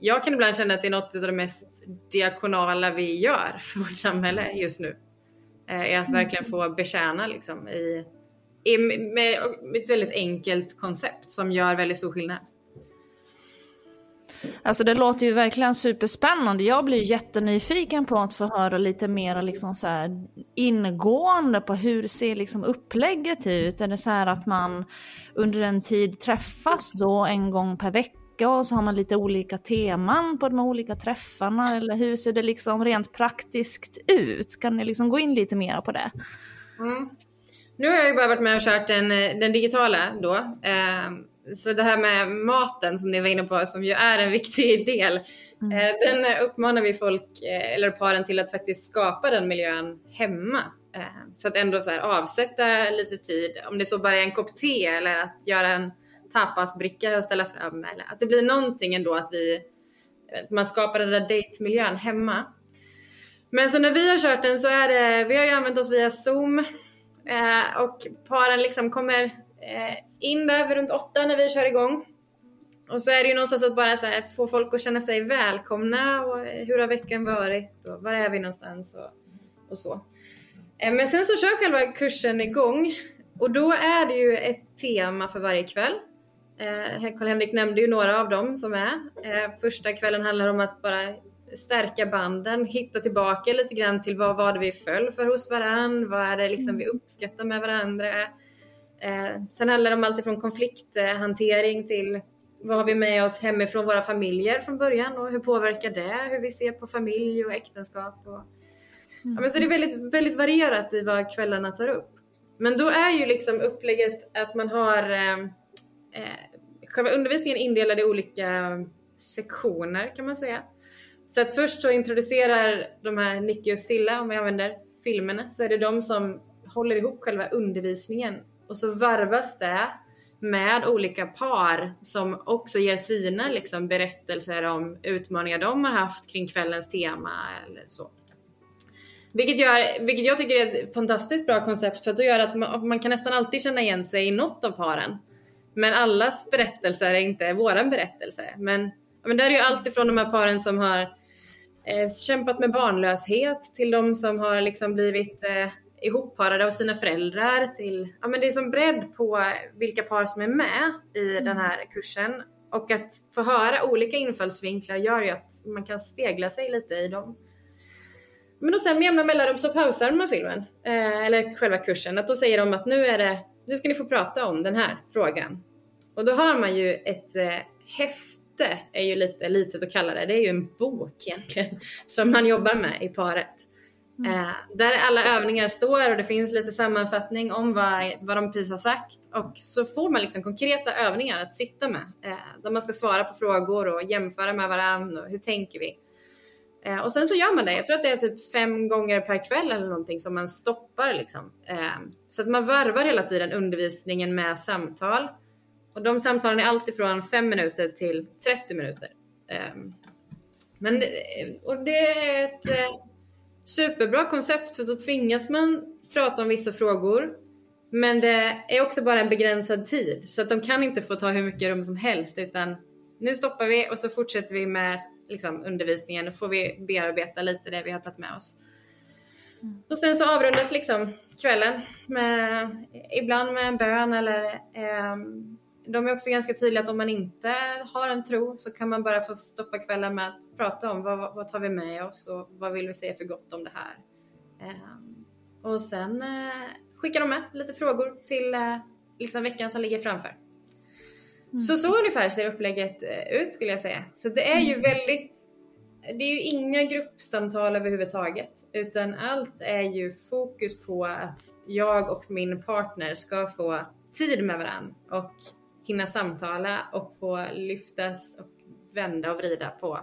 jag kan ibland känna att det är något av det mest diakonala vi gör för vårt samhälle just nu. Eh, Är att verkligen få betjäna liksom i, i med, med ett väldigt enkelt koncept som gör väldigt stor skillnad. Alltså det låter ju verkligen superspännande. Jag blir jättenyfiken på att få höra lite mer liksom så här ingående på hur ser liksom upplägget ut? Är det så här att man under en tid träffas då en gång per vecka och så har man lite olika teman på de olika träffarna? Eller hur ser det liksom rent praktiskt ut? Kan ni liksom gå in lite mer på det? Mm. Nu har jag ju bara varit med och kört den, eh, den digitala då. Eh, så det här med maten som ni var inne på, som ju är en viktig <laughs> del, eh, den uppmanar vi folk, eh, eller paren till att faktiskt skapa den miljön hemma. Eh, så att ändå så här, avsätta lite tid, om det så bara är en kopp te eller att göra en tapasbricka och ställa fram. Eller att det blir någonting ändå att vi, man skapar den där dejtmiljön hemma. Men så när vi har kört den så är det, vi har ju använt oss via Zoom eh, och paren liksom kommer eh, in där vid runt åtta när vi kör igång. Och så är det ju någonstans att bara så här, få folk att känna sig välkomna och eh, hur har veckan varit och var är vi någonstans och, och så. Eh, Men sen så kör själva kursen igång och då är det ju ett tema för varje kväll. Eh, Karl-Henrik nämnde ju några av dem som är. Eh, Första kvällen handlar om att bara stärka banden, hitta tillbaka lite grann till vad var det vi föll för hos varann, vad är det liksom vi uppskattar med varandra. Eh, sen handlar det om allt ifrån konflikthantering till vad har vi med oss hemifrån våra familjer från början och hur påverkar det hur vi ser på familj och äktenskap. Och... Ja, men så det är väldigt, väldigt varierat i vad kvällarna tar upp. Men då är ju liksom upplägget att man har eh, eh, själva undervisningen indelad i olika sektioner kan man säga. Så att först så introducerar de här Nicky och Silla, om vi använder filmerna, så är det de som håller ihop själva undervisningen och så varvas det med olika par som också ger sina liksom, berättelser om utmaningar de har haft kring kvällens tema eller så. Vilket, gör, vilket jag tycker är ett fantastiskt bra koncept för att det gör att man, man kan nästan alltid känna igen sig i något av paren. Men allas berättelser är inte våran berättelse. Men, men där är ju allt ifrån de här paren som har eh, kämpat med barnlöshet till de som har liksom blivit eh, ihopparade av sina föräldrar till, ja men det är som bredd på vilka par som är med i den här kursen. Och att få höra olika infallsvinklar gör ju att man kan spegla sig lite i dem. Men då sen med jämna mellanrum så pausar de här filmen, eh, eller själva kursen, att då säger de att nu är det, nu ska ni få prata om den här frågan. Och då har man ju ett eh, häfte, är ju lite litet att kalla det, det är ju en bok egentligen, <laughs> som man jobbar med i paret. Eh, där alla övningar står och det finns lite sammanfattning om vad, vad de precis har sagt. Och så får man liksom konkreta övningar att sitta med. Eh, där man ska svara på frågor och jämföra med varandra och hur tänker vi? Eh, och sen så gör man det. Jag tror att det är typ fem gånger per kväll eller någonting som man stoppar liksom. Eh, så att man varvar hela tiden undervisningen med samtal. Och de samtalen är alltifrån fem minuter till 30 minuter. Eh, men och det är ett eh, superbra koncept för då tvingas man prata om vissa frågor. Men det är också bara en begränsad tid så att de kan inte få ta hur mycket rum som helst utan nu stoppar vi och så fortsätter vi med liksom, undervisningen. Då får vi bearbeta lite det vi har tagit med oss. Och sen så avrundas liksom kvällen med, ibland med en bön eller eh, de är också ganska tydliga att om man inte har en tro så kan man bara få stoppa kvällen med att prata om vad, vad tar vi med oss och vad vill vi säga för gott om det här. Eh, och sen eh, skickar de med lite frågor till eh, liksom veckan som ligger framför. Mm. Så så ungefär ser upplägget eh, ut skulle jag säga. Så det är ju mm. väldigt det är ju inga gruppsamtal överhuvudtaget, utan allt är ju fokus på att jag och min partner ska få tid med varandra och hinna samtala och få lyftas och vända och vrida på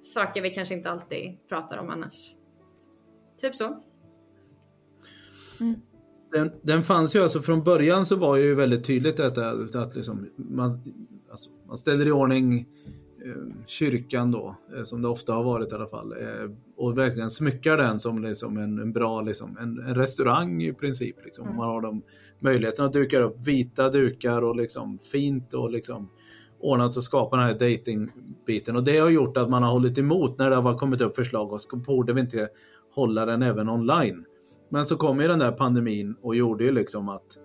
saker vi kanske inte alltid pratar om annars. Typ så. Mm. Den, den fanns ju alltså från början så var ju väldigt tydligt detta att liksom man, alltså, man ställer i ordning kyrkan då, eh, som det ofta har varit i alla fall. Eh, och verkligen smyckar den som liksom en, en bra liksom, en, en, restaurang i princip. Liksom. Mm. Man har de möjligheten att duka upp vita dukar och liksom fint och liksom ordnat och skapat den här datingbiten. Och det har gjort att man har hållit emot när det har kommit upp förslag och borde vi inte hålla den även online. Men så kom ju den där pandemin och gjorde ju liksom att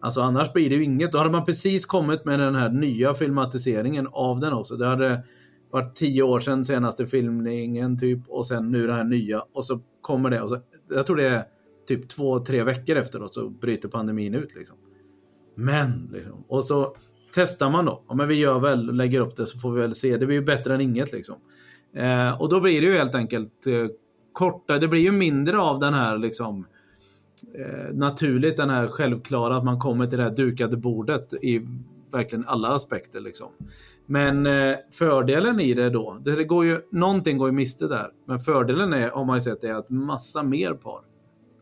Alltså annars blir det ju inget. Då hade man precis kommit med den här nya filmatiseringen av den också. Det hade varit tio år sedan senaste filmningen typ och sen nu den här nya och så kommer det och så, jag tror det är typ två, tre veckor efteråt så bryter pandemin ut liksom. Men, liksom, och så testar man då. Ja, men vi gör väl, lägger upp det så får vi väl se. Det blir ju bättre än inget liksom. Eh, och då blir det ju helt enkelt eh, korta, det blir ju mindre av den här liksom eh, naturligt den här självklara att man kommer till det här dukade bordet i verkligen alla aspekter. Liksom. Men eh, fördelen i det då, det går ju, någonting går ju miste där. Men fördelen är, har man sett, är att massa mer par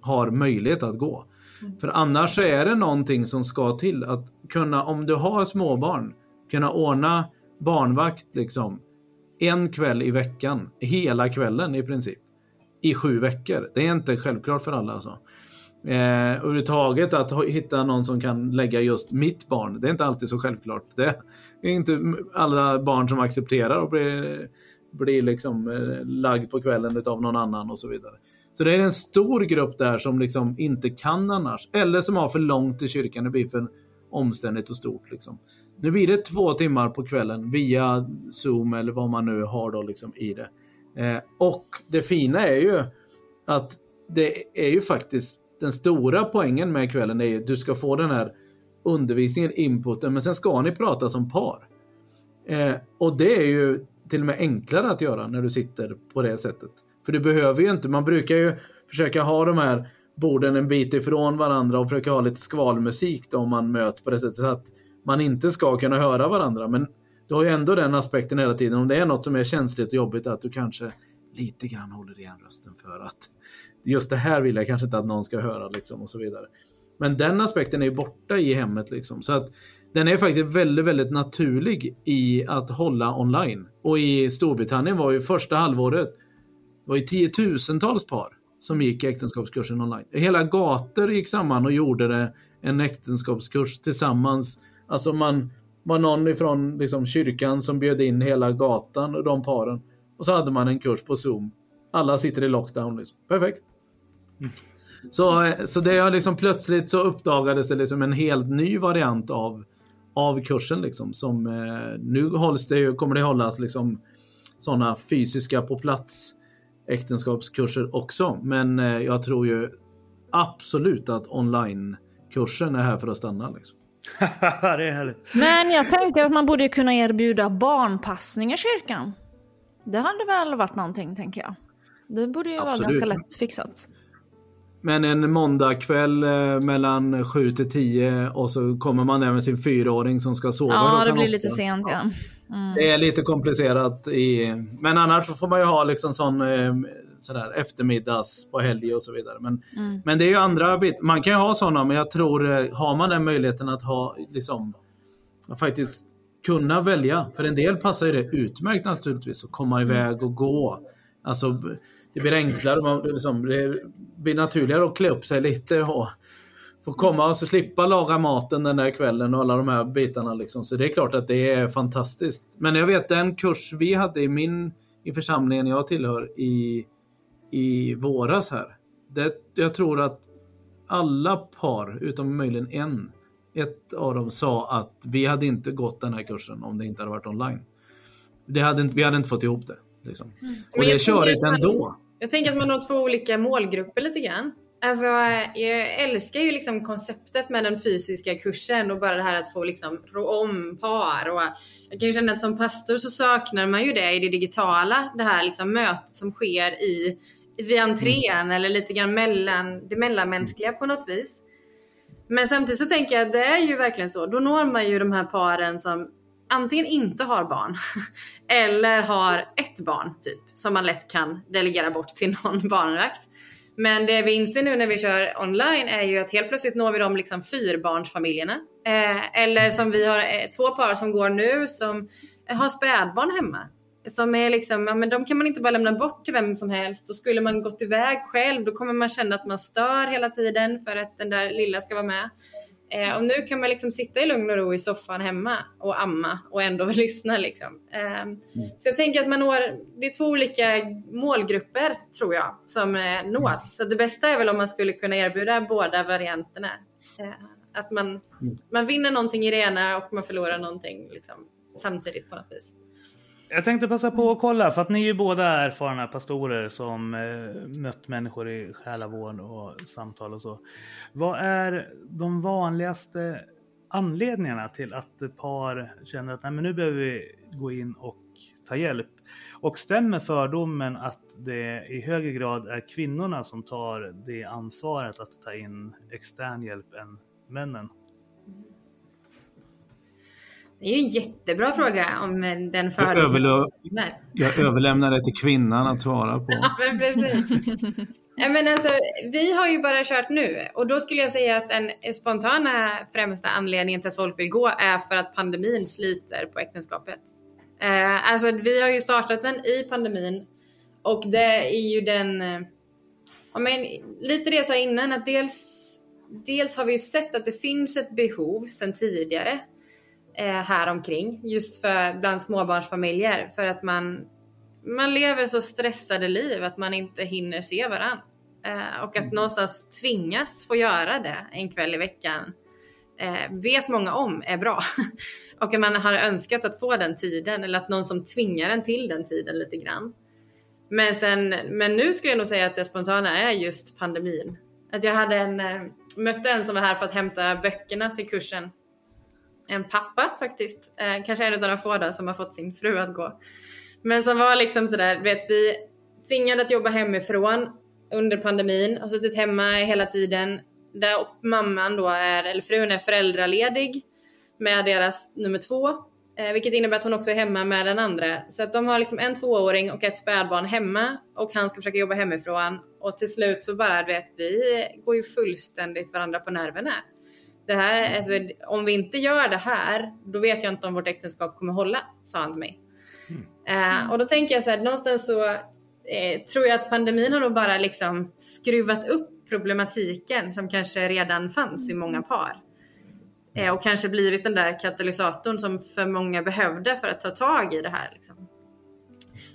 har möjlighet att gå. Mm. För annars så är det någonting som ska till. Att kunna, om du har småbarn, kunna ordna barnvakt liksom en kväll i veckan, hela kvällen i princip. I sju veckor. Det är inte självklart för alla alltså. Eh, överhuvudtaget att hitta någon som kan lägga just mitt barn, det är inte alltid så självklart. Det är inte alla barn som accepterar att bli, bli liksom, eh, lagd på kvällen av någon annan och så vidare. Så det är en stor grupp där som liksom inte kan annars. Eller som har för långt till kyrkan. Det blir för omständigt och stort. Liksom. Nu blir det två timmar på kvällen via Zoom eller vad man nu har då liksom i det. Eh, och det fina är ju att det är ju faktiskt den stora poängen med kvällen är att du ska få den här undervisningen, inputen, men sen ska ni prata som par. Eh, och det är ju till och med enklare att göra när du sitter på det sättet. För du behöver ju inte, man brukar ju försöka ha de här borden en bit ifrån varandra och försöka ha lite skvalmusik då om man möts på det sättet så att man inte ska kunna höra varandra. Men du har ju ändå den aspekten hela tiden. Om det är något som är känsligt och jobbigt att du kanske lite grann håller igen rösten för att just det här vill jag kanske inte att någon ska höra liksom och så vidare. Men den aspekten är borta i hemmet liksom. Så att den är faktiskt väldigt, väldigt naturlig i att hålla online. Och i Storbritannien var ju första halvåret var ju tiotusentals par som gick äktenskapskursen online. Hela gator gick samman och gjorde det en äktenskapskurs tillsammans. Alltså man var någon ifrån liksom, kyrkan som bjöd in hela gatan och de paren. Och så hade man en kurs på Zoom. Alla sitter i lockdown. Liksom. Perfekt. Så, så det har liksom plötsligt så uppdagades det liksom en helt ny variant av, av kursen liksom som eh, nu hålls det, kommer det hållas liksom sådana fysiska på plats äktenskapskurser också. Men eh, jag tror ju absolut att online-kursen är här för att stanna. Liksom. <laughs> det är härligt. Men jag tänker att man borde kunna erbjuda barnpassning i kyrkan. Det hade väl varit någonting, tänker jag. Det borde ju Absolut. vara ganska lätt fixat. Men en måndagkväll eh, mellan 7 till 10 och så kommer man där med sin fyraåring som ska sova. Ja, det blir lite sent ja. Mm. Det är lite komplicerat. I, men annars får man ju ha liksom sån eh, sådär, eftermiddags på helg och så vidare. Men, mm. men det är ju andra bit. Man kan ju ha sådana, men jag tror eh, har man den möjligheten att ha liksom faktiskt kunna välja. För en del passar ju det utmärkt naturligtvis att komma mm. iväg och gå. Alltså det blir enklare, man, liksom, det blir naturligare att klä upp sig lite och få komma och så slippa laga maten den där kvällen och alla de här bitarna. Liksom. Så det är klart att det är fantastiskt. Men jag vet den kurs vi hade i min i församlingen jag tillhör i, i våras här. Det, jag tror att alla par, utom möjligen en, ett av dem sa att vi hade inte gått den här kursen om det inte hade varit online. Det hade, inte- vi hade inte fått ihop det. Liksom. Och Men det är körigt ändå. Jag tänker att man har två olika målgrupper lite grann. Alltså, jag älskar ju liksom konceptet med den fysiska kursen och bara det här att få liksom rå om par. Och jag kan ju känna att som pastor så saknar man ju det i det digitala. Det här liksom mötet som sker i, vid entrén eller lite grann mellan, det mellanmänskliga på något vis. Men samtidigt så tänker jag att det är ju verkligen så. Då når man ju de här paren som antingen inte har barn <laughs> eller har ett barn typ som man lätt kan delegera bort till någon <laughs> barnvakt. Men det vi inser nu när vi kör online är ju att helt plötsligt når vi de liksom fyrbarnsfamiljerna. Eh, eller som vi har eh, två par som går nu som har spädbarn hemma. Som är liksom, ja, men de kan man inte bara lämna bort till vem som helst. Då skulle man gått iväg själv, då kommer man känna att man stör hela tiden för att den där lilla ska vara med. Eh, och nu kan man liksom sitta i lugn och ro i soffan hemma och amma och ändå <laughs> lyssna. Liksom. Eh, Så jag tänker att man når, det är två olika målgrupper tror jag som eh, nås. Så det bästa är väl om man skulle kunna erbjuda båda varianterna. Eh, att man, man vinner någonting i det ena och man förlorar någonting liksom, samtidigt på något vis. Jag tänkte passa på att kolla, för att ni är ju båda erfarna pastorer som eh, mött människor i själavård och samtal och så. Vad är de vanligaste anledningarna till att par känner att Nej, men nu behöver vi gå in och ta hjälp? Och stämmer fördomen att det i högre grad är kvinnorna som tar det ansvaret att ta in extern hjälp än männen? Det är ju en jättebra fråga om den Jag, fördomen överlö- stämmer. jag överlämnar det till kvinnan att svara på. <laughs> Ja, men precis. Ja, men alltså, vi har ju bara kört nu och då skulle jag säga att den spontana främsta anledningen till att folk vill gå är för att pandemin sliter på äktenskapet. Eh, alltså, vi har ju startat den i pandemin och det är ju den, eh, ja, men, lite det jag sa innan, att dels, dels har vi ju sett att det finns ett behov sedan tidigare eh, här omkring just för bland småbarnsfamiljer för att man man lever så stressade liv att man inte hinner se varann. Eh, och att någonstans tvingas få göra det en kväll i veckan eh, vet många om är bra. <laughs> och att man har önskat att få den tiden eller att någon som tvingar en till den tiden lite grann. Men, sen, men nu skulle jag nog säga att det spontana är just pandemin. Att jag hade en, eh, mötte en som var här för att hämta böckerna till kursen. En pappa faktiskt. Eh, kanske en av de få där som har fått sin fru att gå. Men som var liksom sådär, vet vi tvingade att jobba hemifrån under pandemin, har suttit hemma hela tiden. Där mamman då är, eller frun är föräldraledig med deras nummer två. Eh, vilket innebär att hon också är hemma med den andra. Så att de har liksom en tvååring och ett spädbarn hemma och han ska försöka jobba hemifrån. Och till slut så bara, du vet, vi går ju fullständigt varandra på nerverna. Det här, alltså, om vi inte gör det här, då vet jag inte om vårt äktenskap kommer hålla, sa han till mig. Eh, och då tänker jag så här, någonstans så eh, tror jag att pandemin har nog bara liksom skruvat upp problematiken som kanske redan fanns i många par. Eh, och kanske blivit den där katalysatorn som för många behövde för att ta tag i det här. Liksom.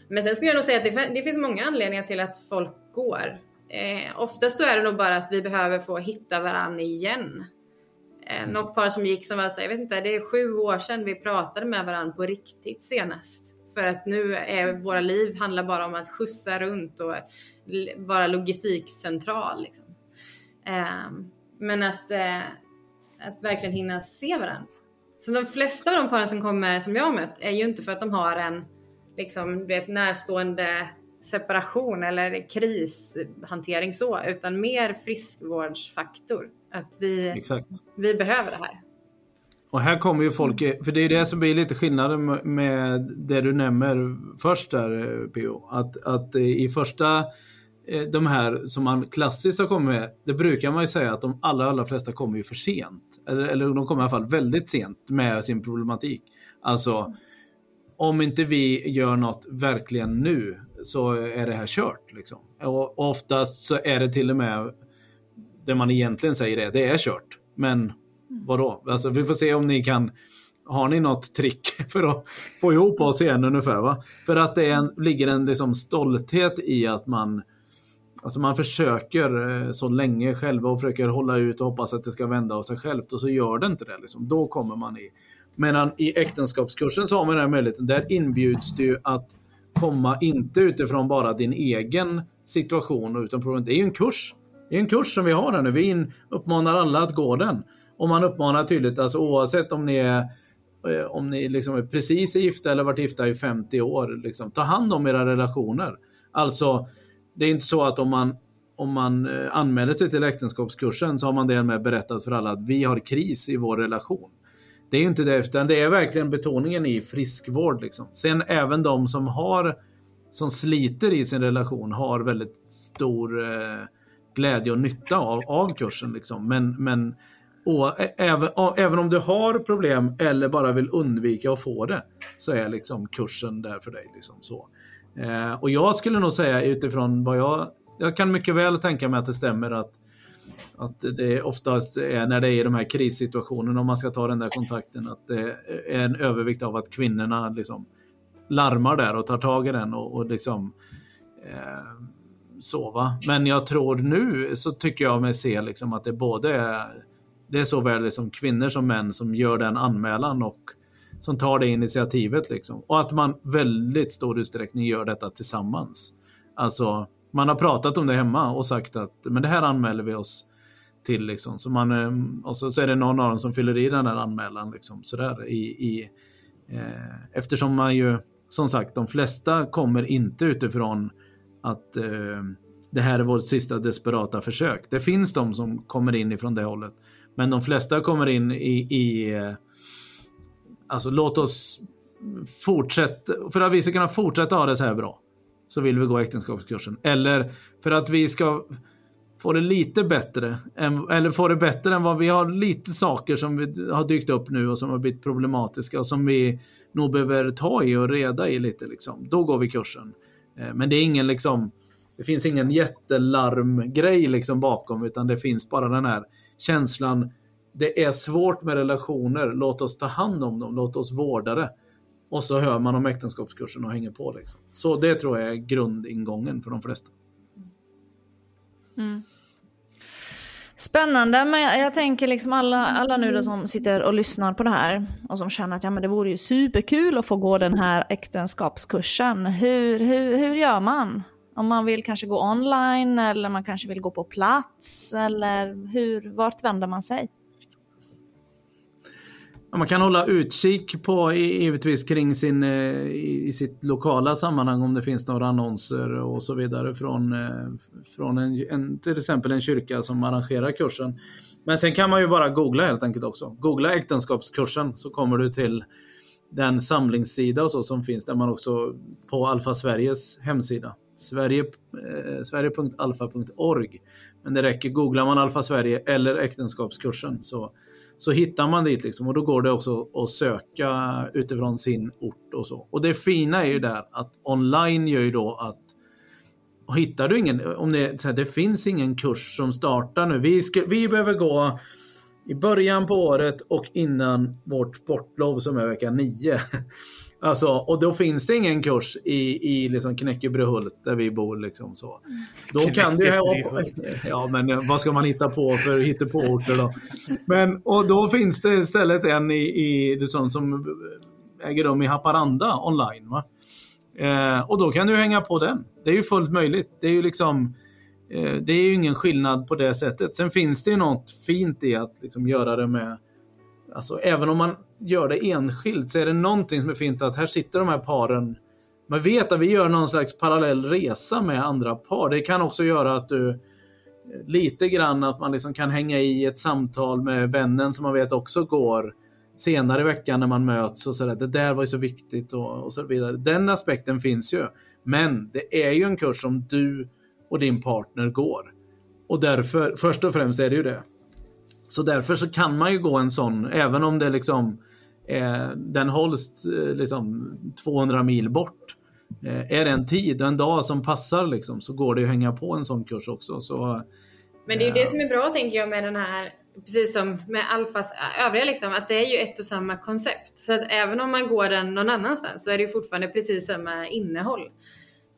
Men sen skulle jag nog säga att det, det finns många anledningar till att folk går. Eh, oftast så är det nog bara att vi behöver få hitta varann igen. Eh, något par som gick som var så jag vet inte, det är sju år sedan vi pratade med varandra på riktigt senast. För att nu är våra liv handlar bara om att skjutsa runt och vara logistikcentral. Liksom. Eh, men att, eh, att verkligen hinna se varandra. Så de flesta av de paren som kommer, som jag har mött, är ju inte för att de har en liksom, vet, närstående separation eller krishantering så, utan mer friskvårdsfaktor. Att vi, Exakt. vi behöver det här. Och här kommer ju folk, för det är det som blir lite skillnaden med- det du nämner först där eh, P.O. Att, att eh, i första, eh, de här som man klassiskt har kommit med, det brukar man ju säga att de allra, allra flesta kommer ju för sent. Eller, eller de kommer i alla fall väldigt sent med sin problematik. Alltså, om inte vi gör något verkligen nu så är det här kört. Liksom. Och oftast så är det till och med det man egentligen säger är det är kört. Men vadå? Alltså, vi får se om ni kan har ni något trick <laughs> för att få ihop oss igen ungefär? Va? För att det en, ligger en liksom stolthet i att man Alltså man försöker eh, så länge själva och försöker hålla ut och hoppas att det ska vända av sig självt och så gör det inte det. Liksom. Då kommer man i. Medan i äktenskapskursen så har man den här möjligheten. Där inbjuds du att komma inte utifrån bara din egen situation utan. Det är ju en kurs. Det är en kurs som vi har här nu. Vi uppmanar alla att gå den. Och man uppmanar tydligt, alltså oavsett om ni är eh, om ni liksom är precis är gifta eller varit gifta i 50 år, liksom, ta hand om era relationer. Alltså, det är inte så att om man, om man eh, anmäler sig till äktenskapskursen så har man därmed berättat för alla att vi har kris i vår relation. Det är inte det, utan det är verkligen betoningen i friskvård. Liksom. Sen även de som har som sliter i sin relation har väldigt stor eh, glädje och nytta av, av kursen. Liksom. Men, men och även, och även om du har problem eller bara vill undvika att få det så är liksom kursen där för dig. Liksom så. Eh, och jag skulle nog säga utifrån vad jag... Jag kan mycket väl tänka mig att det stämmer att, att det oftast är när det är i de här krissituationerna, om man ska ta den där kontakten, att det är en övervikt av att kvinnorna liksom larmar där och tar tag i den och, och liksom eh, sova. Men jag tror nu så tycker jag mig se liksom att det både är, det är såväl liksom kvinnor som män som gör den anmälan och som tar det initiativet. Liksom. Och att man väldigt stor utsträckning gör detta tillsammans. Alltså, man har pratat om det hemma och sagt att men det här anmäler vi oss till. Liksom. Så man, eh, och så, är det någon av dem som fyller i den här anmälan. Liksom, sådär, i, i, eh, eftersom man ju, som sagt, de flesta kommer inte utifrån att eh, det här är vårt sista desperata försök. Det finns de som kommer in ifrån det hållet. Men de flesta kommer in i, i eh, Alltså låt oss fortsätta, för att vi ska kunna fortsätta ha det så här bra. Så vill vi gå äktenskapskursen. Eller för att vi ska få det lite bättre. eller få det bättre än vad vi har lite saker som har dykt upp nu och som har blivit problematiska och som vi nog behöver ta i och reda i lite. Liksom. Då går vi kursen. Eh, men det är ingen liksom det finns ingen jättelarmgrej liksom bakom utan det finns bara den här känslan det är svårt med relationer, låt oss ta hand om dem, låt oss vårda det. Och så hör man om äktenskapskursen och hänger på. Liksom. Så det tror jag är grundingången för de flesta. Mm. Spännande, men jag, tänker liksom alla, alla nu då som sitter och lyssnar på det här och som känner att ja, men det vore ju superkul att få gå den här äktenskapskursen. Hur, hur, hur gör man? Om man vill kanske gå online eller man kanske vill gå på plats eller hur, vart vänder man sig? Man kan hålla utkik på givetvis kring sin, eh, i sitt lokala sammanhang om det finns några annonser och så vidare från, eh, från en, en, till exempel en kyrka som arrangerar kursen. Men sen kan man ju bara googla helt enkelt också. Googla äktenskapskursen så kommer du till den samlingssida och så som finns där man också på Alfa Sveriges hemsida. Sverige, eh, Sverige.alfa.org. Men det räcker, googlar man Alfa Sverige eller äktenskapskursen så så hittar man dit liksom och då går det också att söka utifrån sin ort och så. Och det fina är ju där att online gör ju då att och hittar du ingen, om det, så här, det finns ingen kurs som startar nu. Vi, ska, vi behöver gå i början på året och innan vårt sportlov som är vecka 9. <laughs> Alltså, och då finns det ingen kurs i, i liksom Knäckebrehult där vi bor. Liksom så. Då kan det Ja, men eh, vad ska man hitta på för hittepåorter då? Men, och då finns det istället en i, i sånt som äger rum i Haparanda online. Va? Eh, och då kan du hänga på den. Det är ju fullt möjligt. Det är ju liksom eh, det är ju ingen skillnad på det sättet. Sen finns det ju något fint i att liksom göra det med Alltså även om man gör det enskilt så är det någonting som är fint att här sitter de här paren. Man vet att vi gör någon slags parallell resa med andra par. Det kan också göra att du eh, lite grann att man liksom kan hänga i ett samtal med vännen som man vet också går senare i veckan när man möts och sådär. Det där var ju så viktigt och, och så vidare. Den aspekten finns ju. Men det är ju en kurs som du och din partner går. Och därför, först och främst är det ju det. Så därför så kan man ju gå en sån, även om det liksom eh, den hålls eh, liksom 200 mil bort. Eh, är det en tid och en dag som passar liksom, så går det att hänga på en sån kurs också. Så Men det är ju det som är bra tänker jag med den här, precis som med Alfas övriga liksom, att det är ju ett och samma koncept. Så att även om man går den någon annanstans så är det ju fortfarande precis samma innehåll.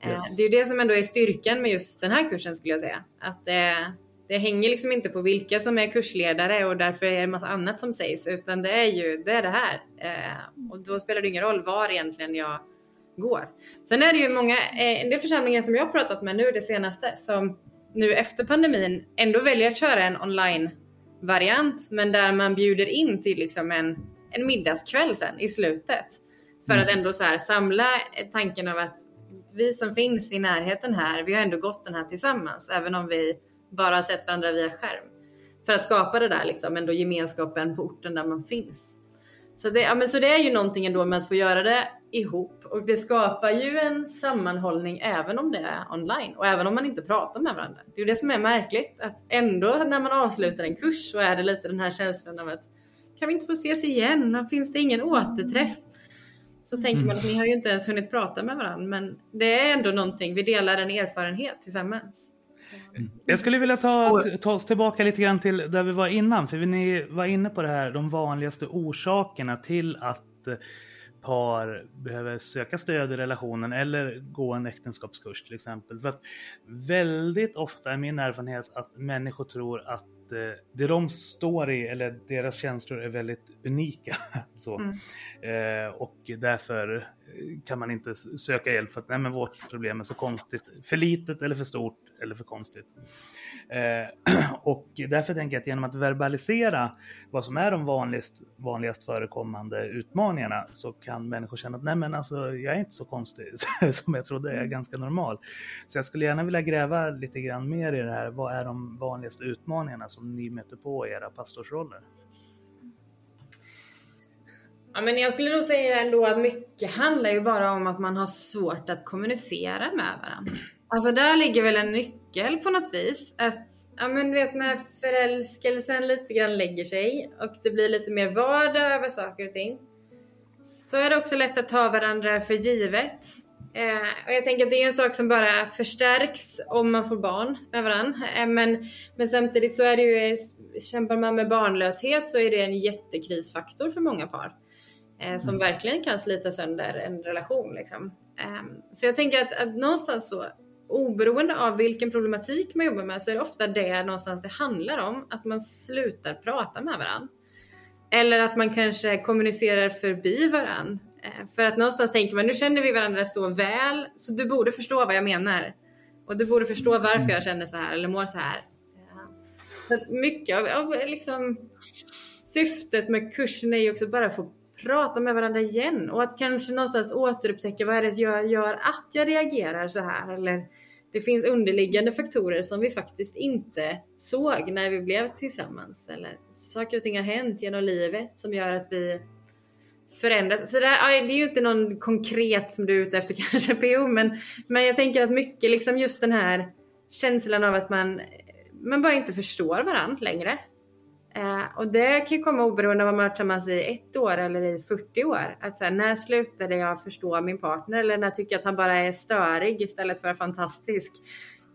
Eh, Yes. Det är ju det som ändå är styrkan med just den här kursen skulle jag säga. Att det, det hänger liksom inte på vilka som är kursledare och därför är det en massa annat som sägs, utan det är ju det, är det här. Eh, och då spelar det ingen roll var egentligen jag går. Sen är det ju många, eh, en del församlingar som jag har pratat med nu det senaste som nu efter pandemin ändå väljer att köra en online variant men där man bjuder in till liksom en, en middagskväll sen i slutet. För att ändå så här samla tanken av att vi som finns i närheten här, vi har ändå gått den här tillsammans även om vi bara har sett varandra via skärm. För att skapa det där liksom ändå gemenskapen på orten där man finns. Så det, ja, men så det är ju någonting ändå med att få göra det ihop och det skapar ju en sammanhållning även om det är online och även om man inte pratar med varandra. Det är ju det som är märkligt att ändå när man avslutar en kurs så är det lite den här känslan av att kan vi inte få ses igen? Finns det ingen återträff? Så tänker man att ni har ju inte ens hunnit prata med varandra men det är ändå någonting, vi delar en erfarenhet tillsammans. Jag skulle vilja ta, ta oss tillbaka lite grann till där vi var innan. För ni var inne på det här, de vanligaste orsakerna till att eh, par behöver söka stöd i relationen eller gå en äktenskapskurs till exempel. För att väldigt ofta är min erfarenhet att människor tror att eh, det de står i eller deras känslor är väldigt unika. <laughs> Så. Mm. Eh, och därför kan man inte söka hjälp för att nej, men vårt problem är så konstigt. För litet eller för stort eller för konstigt. Eh, <clears throat> och därför tänker jag att genom att verbalisera vad som är de vanligast, vanligast förekommande utmaningarna så kan människor känna att nej men alltså jag är inte så konstig <laughs> som jag trodde, jag är ganska normal. Så jag skulle gärna vilja gräva lite grann mer i det här. Vad är de vanligaste utmaningarna som ni möter på i era pastorsroller? Ja, men jag skulle nog säga ändå att mycket handlar ju bara om att man har svårt att kommunicera med varandra. <clears throat> Alltså där ligger väl en nyckel på något vis. Att, ja men du vet när förälskelsen lite grann lägger sig och det blir lite mer vardag över saker och ting. Så är det också lätt att ta varandra för givet. Eh, och jag tänker att det är en sak som bara förstärks om man får barn med varandra. Eh, men, men samtidigt så är det ju, kämpar man med barnlöshet så är det en jättekrisfaktor för många par eh, som verkligen kan slita sönder en relation. Liksom. Ehm, så jag tänker att, att någonstans så, oberoende av vilken problematik man jobbar med, så är det ofta det någonstans det handlar om, att man slutar prata med varandra. Eller att man kanske kommunicerar förbi varandra. Eh, för att någonstans tänker man, nu känner vi varandra så väl, så du borde förstå vad jag menar. Och du borde förstå varför jag känner så här eller mår så här. Så mycket av, av liksom, syftet med kursen är ju också bara att få prata med varandra igen och att kanske någonstans återupptäcka vad är det jag gör att jag reagerar så här eller det finns underliggande faktorer som vi faktiskt inte såg när vi blev tillsammans eller saker och ting har hänt genom livet som gör att vi förändras. Så det, här, det är ju inte någon konkret som du är ute efter <laughs> kanske PO men, men jag tänker att mycket liksom just den här känslan av att man, man bara inte förstår varandra längre. Eh, och det kan ju komma oberoende av om man har varit tillsammans i ett år eller i 40 år. Att så här, när slutade jag förstå min partner eller när tycker jag att han bara är störig istället för fantastisk?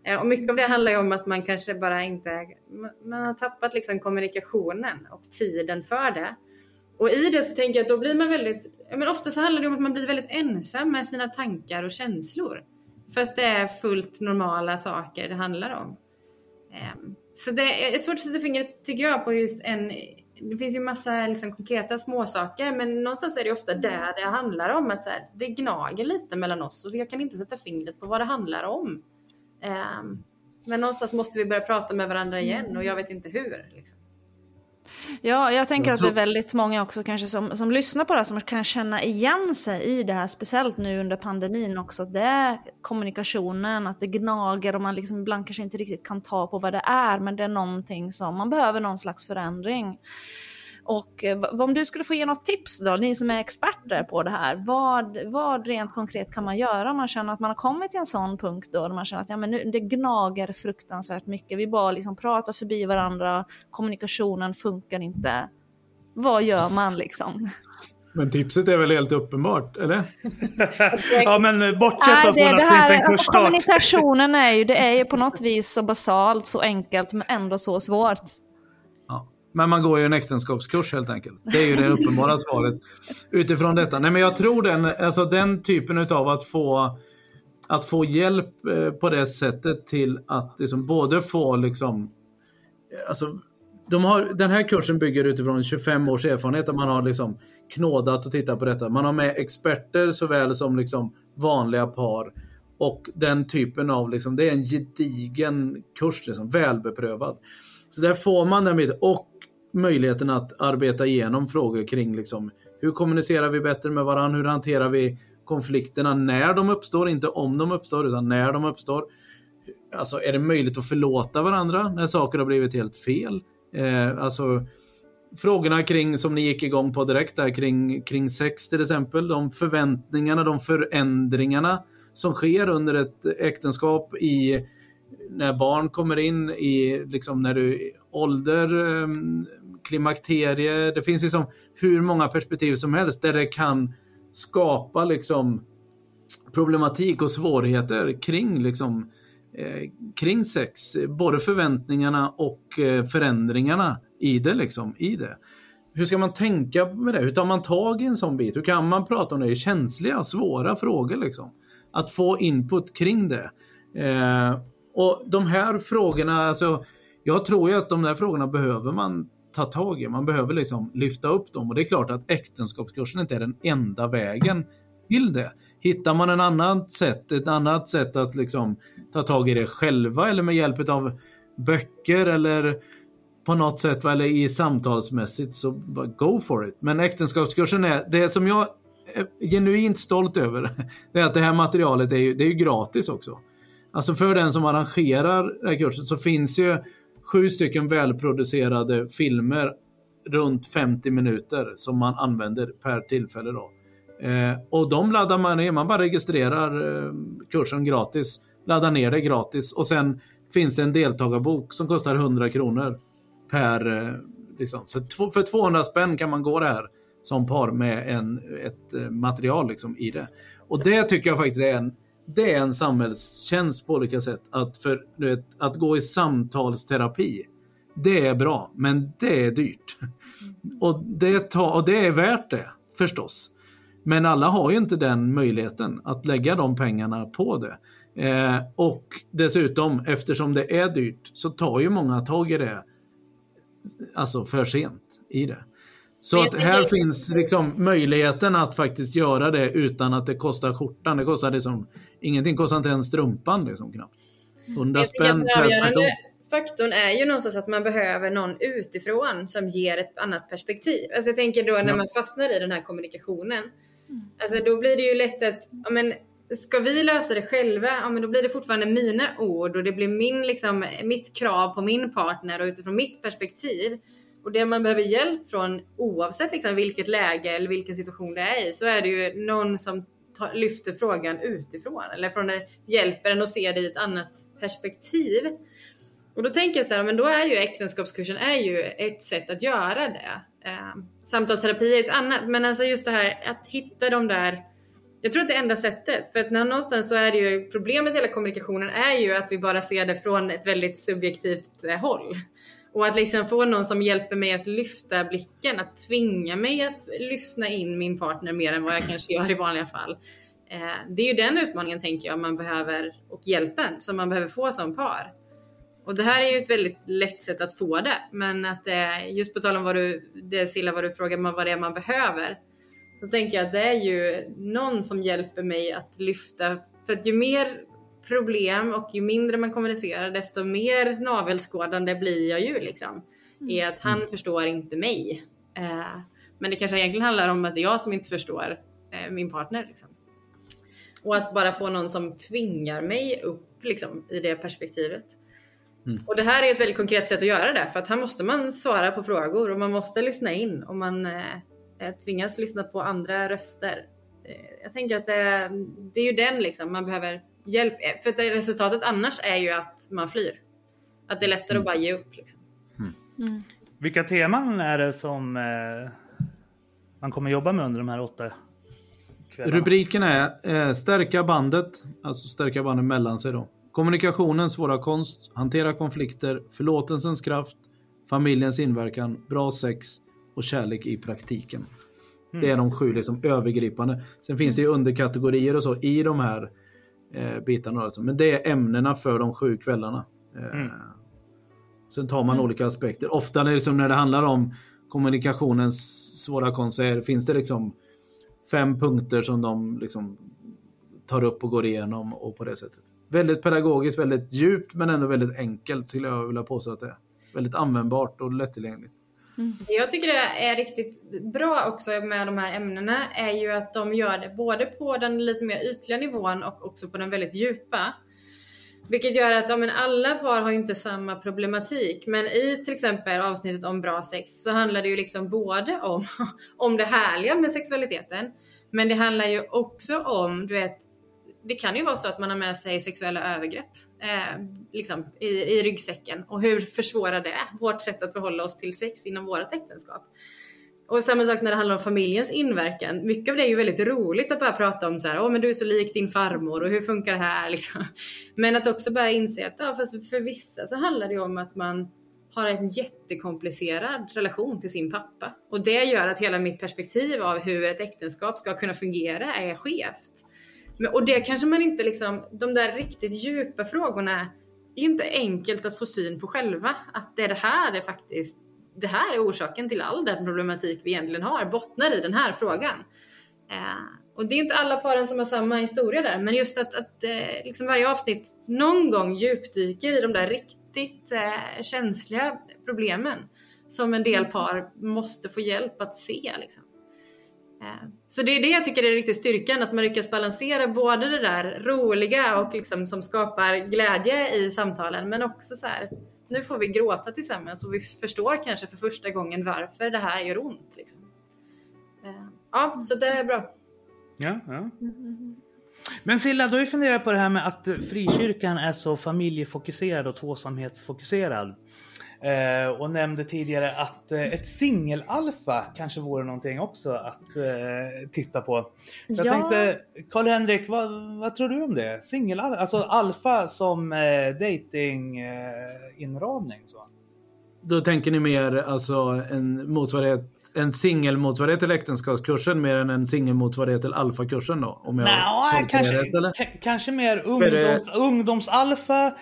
Eh, och mycket av det handlar ju om att man kanske bara inte, man- har tappat liksom kommunikationen och tiden för det. Och i det så tänker jag att då blir man väldigt, men ofta så handlar det om att man blir väldigt ensam med sina tankar och känslor. Fast det är fullt normala saker det handlar om. Eh, så det är svårt att sätta fingret tycker jag på just en, det finns ju massa liksom konkreta småsaker men någonstans är det ofta där det handlar om att så här, det gnager lite mellan oss och jag kan inte sätta fingret på vad det handlar om. Ehm, Men någonstans måste vi börja prata med varandra igen och jag vet inte hur. Liksom. Ja, jag tänker Jag att tror- det är väldigt många också kanske som, som lyssnar på det här som kan känna igen sig i det här, speciellt nu under pandemin också. Det är kommunikationen, att det gnager och man liksom ibland kanske inte riktigt kan ta på vad det är, men det är någonting som man behöver någon slags förändring. Och eh, om du skulle få ge något tips då, ni som är experter på det här, vad, vad rent konkret kan man göra om man känner att man har kommit till en sån punkt då, där man känner att ja, men nu, det gnager fruktansvärt mycket, vi bara liksom pratar förbi varandra, kommunikationen funkar inte. Vad gör man liksom? Men tipset är väl helt uppenbart, eller? <laughs> ja, men bortsett Nej, från att det finns en här, kursstart. kommunikationen är ju, det är ju på något vis så basalt, så enkelt men ändå så svårt. Men man går ju en äktenskapskurs helt enkelt. Det är ju det uppenbara <laughs> svaret utifrån detta. Nej, men jag tror den, alltså den typen av att få, att få hjälp eh, på det sättet till att liksom både få liksom, alltså de har, den här kursen bygger utifrån 25 års erfarenhet där man har liksom knådat och tittat på detta. Man har med experter såväl som liksom vanliga par. Och den typen av, liksom, det är en gedigen kurs, liksom, välbeprövad. Så där får man den biten och möjligheten att arbeta igenom frågor kring liksom, hur kommunicerar vi bättre med varandra, hur hanterar vi konflikterna när de uppstår, inte om de uppstår utan när de uppstår. Alltså är det möjligt att förlåta varandra när saker har blivit helt fel? Eh, alltså frågorna kring, som ni gick igång på direkt där, kring, kring sex till exempel. De förväntningarna, de förändringarna som sker under ett äktenskap i när barn kommer in i liksom när du ålder, ehm, klimakterie. Det finns liksom hur många perspektiv som helst där det kan skapa liksom problematik och svårigheter kring liksom eh, kring sex. Både förväntningarna och eh, förändringarna i det. Liksom, i det. Hur ska man tänka med det? Hur tar man tag i en sån bit? Hur kan man prata om det? det känsliga, svåra frågor. Liksom. Att få input kring det. Eh, och de här frågorna, alltså, jag tror ju att de där frågorna behöver man ta tag i. Man behöver liksom lyfta upp dem och det är klart att äktenskapskursen inte är den enda vägen till det. Hittar man en annat sätt, ett annat sätt att liksom ta tag i det själva eller med hjälp av böcker eller på något sätt eller i samtalsmässigt så go for it. Men äktenskapskursen är det som jag är genuint stolt över. <laughs> Det är att det här materialet är ju, det är ju gratis också. Alltså för den som arrangerar den här kursen så finns ju sju stycken välproducerade filmer runt 50 minuter som man använder per tillfälle. Då. Eh, och de laddar man ner, man bara registrerar eh, kursen gratis, laddar ner det gratis och sen finns det en deltagarbok som kostar 100 kronor per... Eh, liksom. Så för 200 spänn kan man gå det här som par med en, ett eh, material liksom, i det. Och det tycker jag faktiskt är en, det är en samhällstjänst på olika sätt. Att, för, vet, att gå i samtalsterapi, det är bra, men det är dyrt. Och det, tar, och det är värt det, förstås. Men alla har ju inte den möjligheten att lägga de pengarna på det. Eh, och dessutom, eftersom det är dyrt, så tar ju många tag i det alltså för sent i det. Så att här finns liksom möjligheten att faktiskt göra det utan att det kostar skjortan. Det kostar liksom, ingenting kostar inte ens strumpan liksom knappt. 100 spänn per person. Faktorn är ju någonstans att man behöver någon utifrån som ger ett annat perspektiv. Alltså jag tänker då när man fastnar i den här kommunikationen. Alltså då blir det ju lätt att, ja men ska vi lösa det själva, ja men då blir det fortfarande mina ord och det blir min, liksom, mitt krav på min partner och utifrån mitt perspektiv. Och det man behöver hjälp från oavsett liksom vilket läge eller vilken situation det är i så är det ju någon som tar, lyfter frågan utifrån eller från hjälper en att se det i ett annat perspektiv. Och då tänker jag så här, men då är ju äktenskapskursen är ju ett sätt att göra det. Eh, samtalsterapi är ett annat, men alltså just det här att hitta de där jag tror att det är enda sättet. För att någonstans så är det ju problemet i hela kommunikationen är ju att vi bara ser det från ett väldigt subjektivt eh, håll. Och att liksom få någon som hjälper mig att lyfta blicken, att tvinga mig att lyssna in min partner mer än vad jag kanske gör i vanliga fall. Eh, det är ju den utmaningen tänker jag man behöver och hjälpen som man behöver få som par. Och det här är ju ett väldigt lätt sätt att få det. Men att eh, just på tal om vad du, det Silla, vad du frågar vad det är man behöver. Så tänker jag att det är ju någon som hjälper mig att lyfta. För att ju mer problem och ju mindre man kommunicerar desto mer navelskådande blir jag ju liksom. Mm. I att han förstår inte mig. Eh, men det kanske egentligen handlar om att det är jag som inte förstår eh, min partner. Liksom. Och att bara få någon som tvingar mig upp liksom, i det perspektivet. Mm. Och det här är ett väldigt konkret sätt att göra det för att här måste man svara på frågor och man måste lyssna in och man eh, tvingas lyssna på andra röster. Eh, jag tänker att det, det, är ju den liksom man behöver hjälp. Eh, för att resultatet annars är ju att man flyr. Att det är lättare mm. att bara ge upp. Liksom. Mm. Mm. Vilka teman är det som eh, man kommer jobba med under de här åtta kvällarna? Rubriken är eh, Stärka bandet, alltså stärka bandet mellan sig då. Kommunikationens svåra konst, hantera konflikter, förlåtelsens kraft, familjens inverkan, bra sex och kärlek i praktiken. Det är de sju liksom, övergripande. Sen finns det ju underkategorier och så i de här eh, bitarna. Alltså. Men det är ämnena för de sju kvällarna. Eh, Mm. Sen tar man olika aspekter. Ofta när det, liksom, när det handlar om kommunikationens svåra är, finns det liksom fem punkter som de liksom tar upp och går igenom och på det sättet. Väldigt pedagogiskt, väldigt djupt men ändå väldigt enkelt skulle jag vilja påstå att det är. Väldigt användbart och lättillgängligt. Det Jag tycker det är riktigt bra också med de här ämnena är ju att de gör det både på den lite mer ytliga nivån och också på den väldigt djupa. Vilket gör att ja, men alla par har ju inte samma problematik. Men i till exempel avsnittet om bra sex så handlar det ju liksom både om, <laughs> om det härliga med sexualiteten. Men det handlar ju också om, du vet, det kan ju vara så att man har med sig sexuella övergrepp eh, liksom, i, i ryggsäcken. Och hur försvårar det vårt sätt att förhålla oss till sex inom vårt äktenskap? Och samma sak när det handlar om familjens inverkan. Mycket av det är ju väldigt roligt att bara prata om så här, åh men du är så lik din farmor och hur funkar det här <laughs> liksom. Men att också börja inse att ja, fast för vissa så handlar det ju om att man har en jättekomplicerad relation till sin pappa. Och det gör att hela mitt perspektiv av hur ett äktenskap ska kunna fungera är skevt. Men, och det kanske man inte liksom, de där riktigt djupa frågorna är ju inte enkelt att få syn på själva. Att det är det här det faktiskt, det här är orsaken till all den problematik vi egentligen har, bottnar i den här frågan. Eh, och det är inte alla paren som har samma historia där, men just att, att eh, liksom varje avsnitt någon gång djupdyker i de där riktigt eh, känsliga problemen som en del par måste få hjälp att se. Liksom. Eh, Så det är det jag tycker är riktigt styrkan, att man lyckas balansera både det där roliga och liksom som skapar glädje i samtalen, men också så här, nu får vi gråta tillsammans och vi förstår kanske för första gången varför det här gör ont. Liksom. Eh, Ja, så det är bra. Ja, ja. Men Silla, du har ju funderat på det här med att frikyrkan är så familjefokuserad och tvåsamhetsfokuserad. Eh, och nämnde tidigare att eh, ett singelalfa kanske vore någonting också att eh, titta på. Så jag Ja. tänkte, Karl-Henrik, vad, vad tror du om det? Singelalfa, alltså alfa som eh, dating eh, inramning så. Då tänker ni mer alltså en motsvarighet en singelmotsvarighet till äktenskapskursen mer än en singelmotsvarighet till alfakursen då? Om jag tolkar kanske, det rätt eller? ka- kanske mer det- ungdoms, ungdomsalfa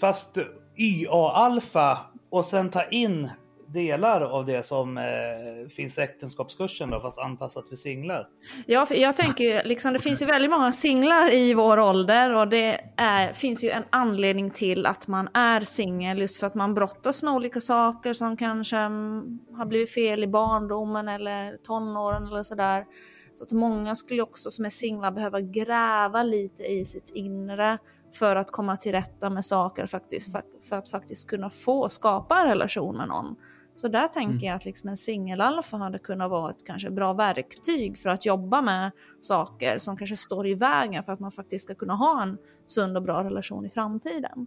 fast YA-alfa och sen ta in delar av det som eh, finns i äktenskapskursen då fast anpassat för singlar. Ja, för jag tänker ju, liksom, det finns ju väldigt många singlar i vår ålder och det är, finns ju en anledning till att man är singel just för att man brottas med olika saker som kanske mm, har blivit fel i barndomen eller tonåren eller sådär. Så att många skulle också som är singlar behöva gräva lite i sitt inre för att komma till rätta med saker faktiskt, för, för att faktiskt kunna få skapa en relation med någon. Så där tänker jag att liksom en singelalfa hade kunnat vara ett kanske bra verktyg för att jobba med saker som kanske står i vägen för att man faktiskt ska kunna ha en sund och bra relation i framtiden.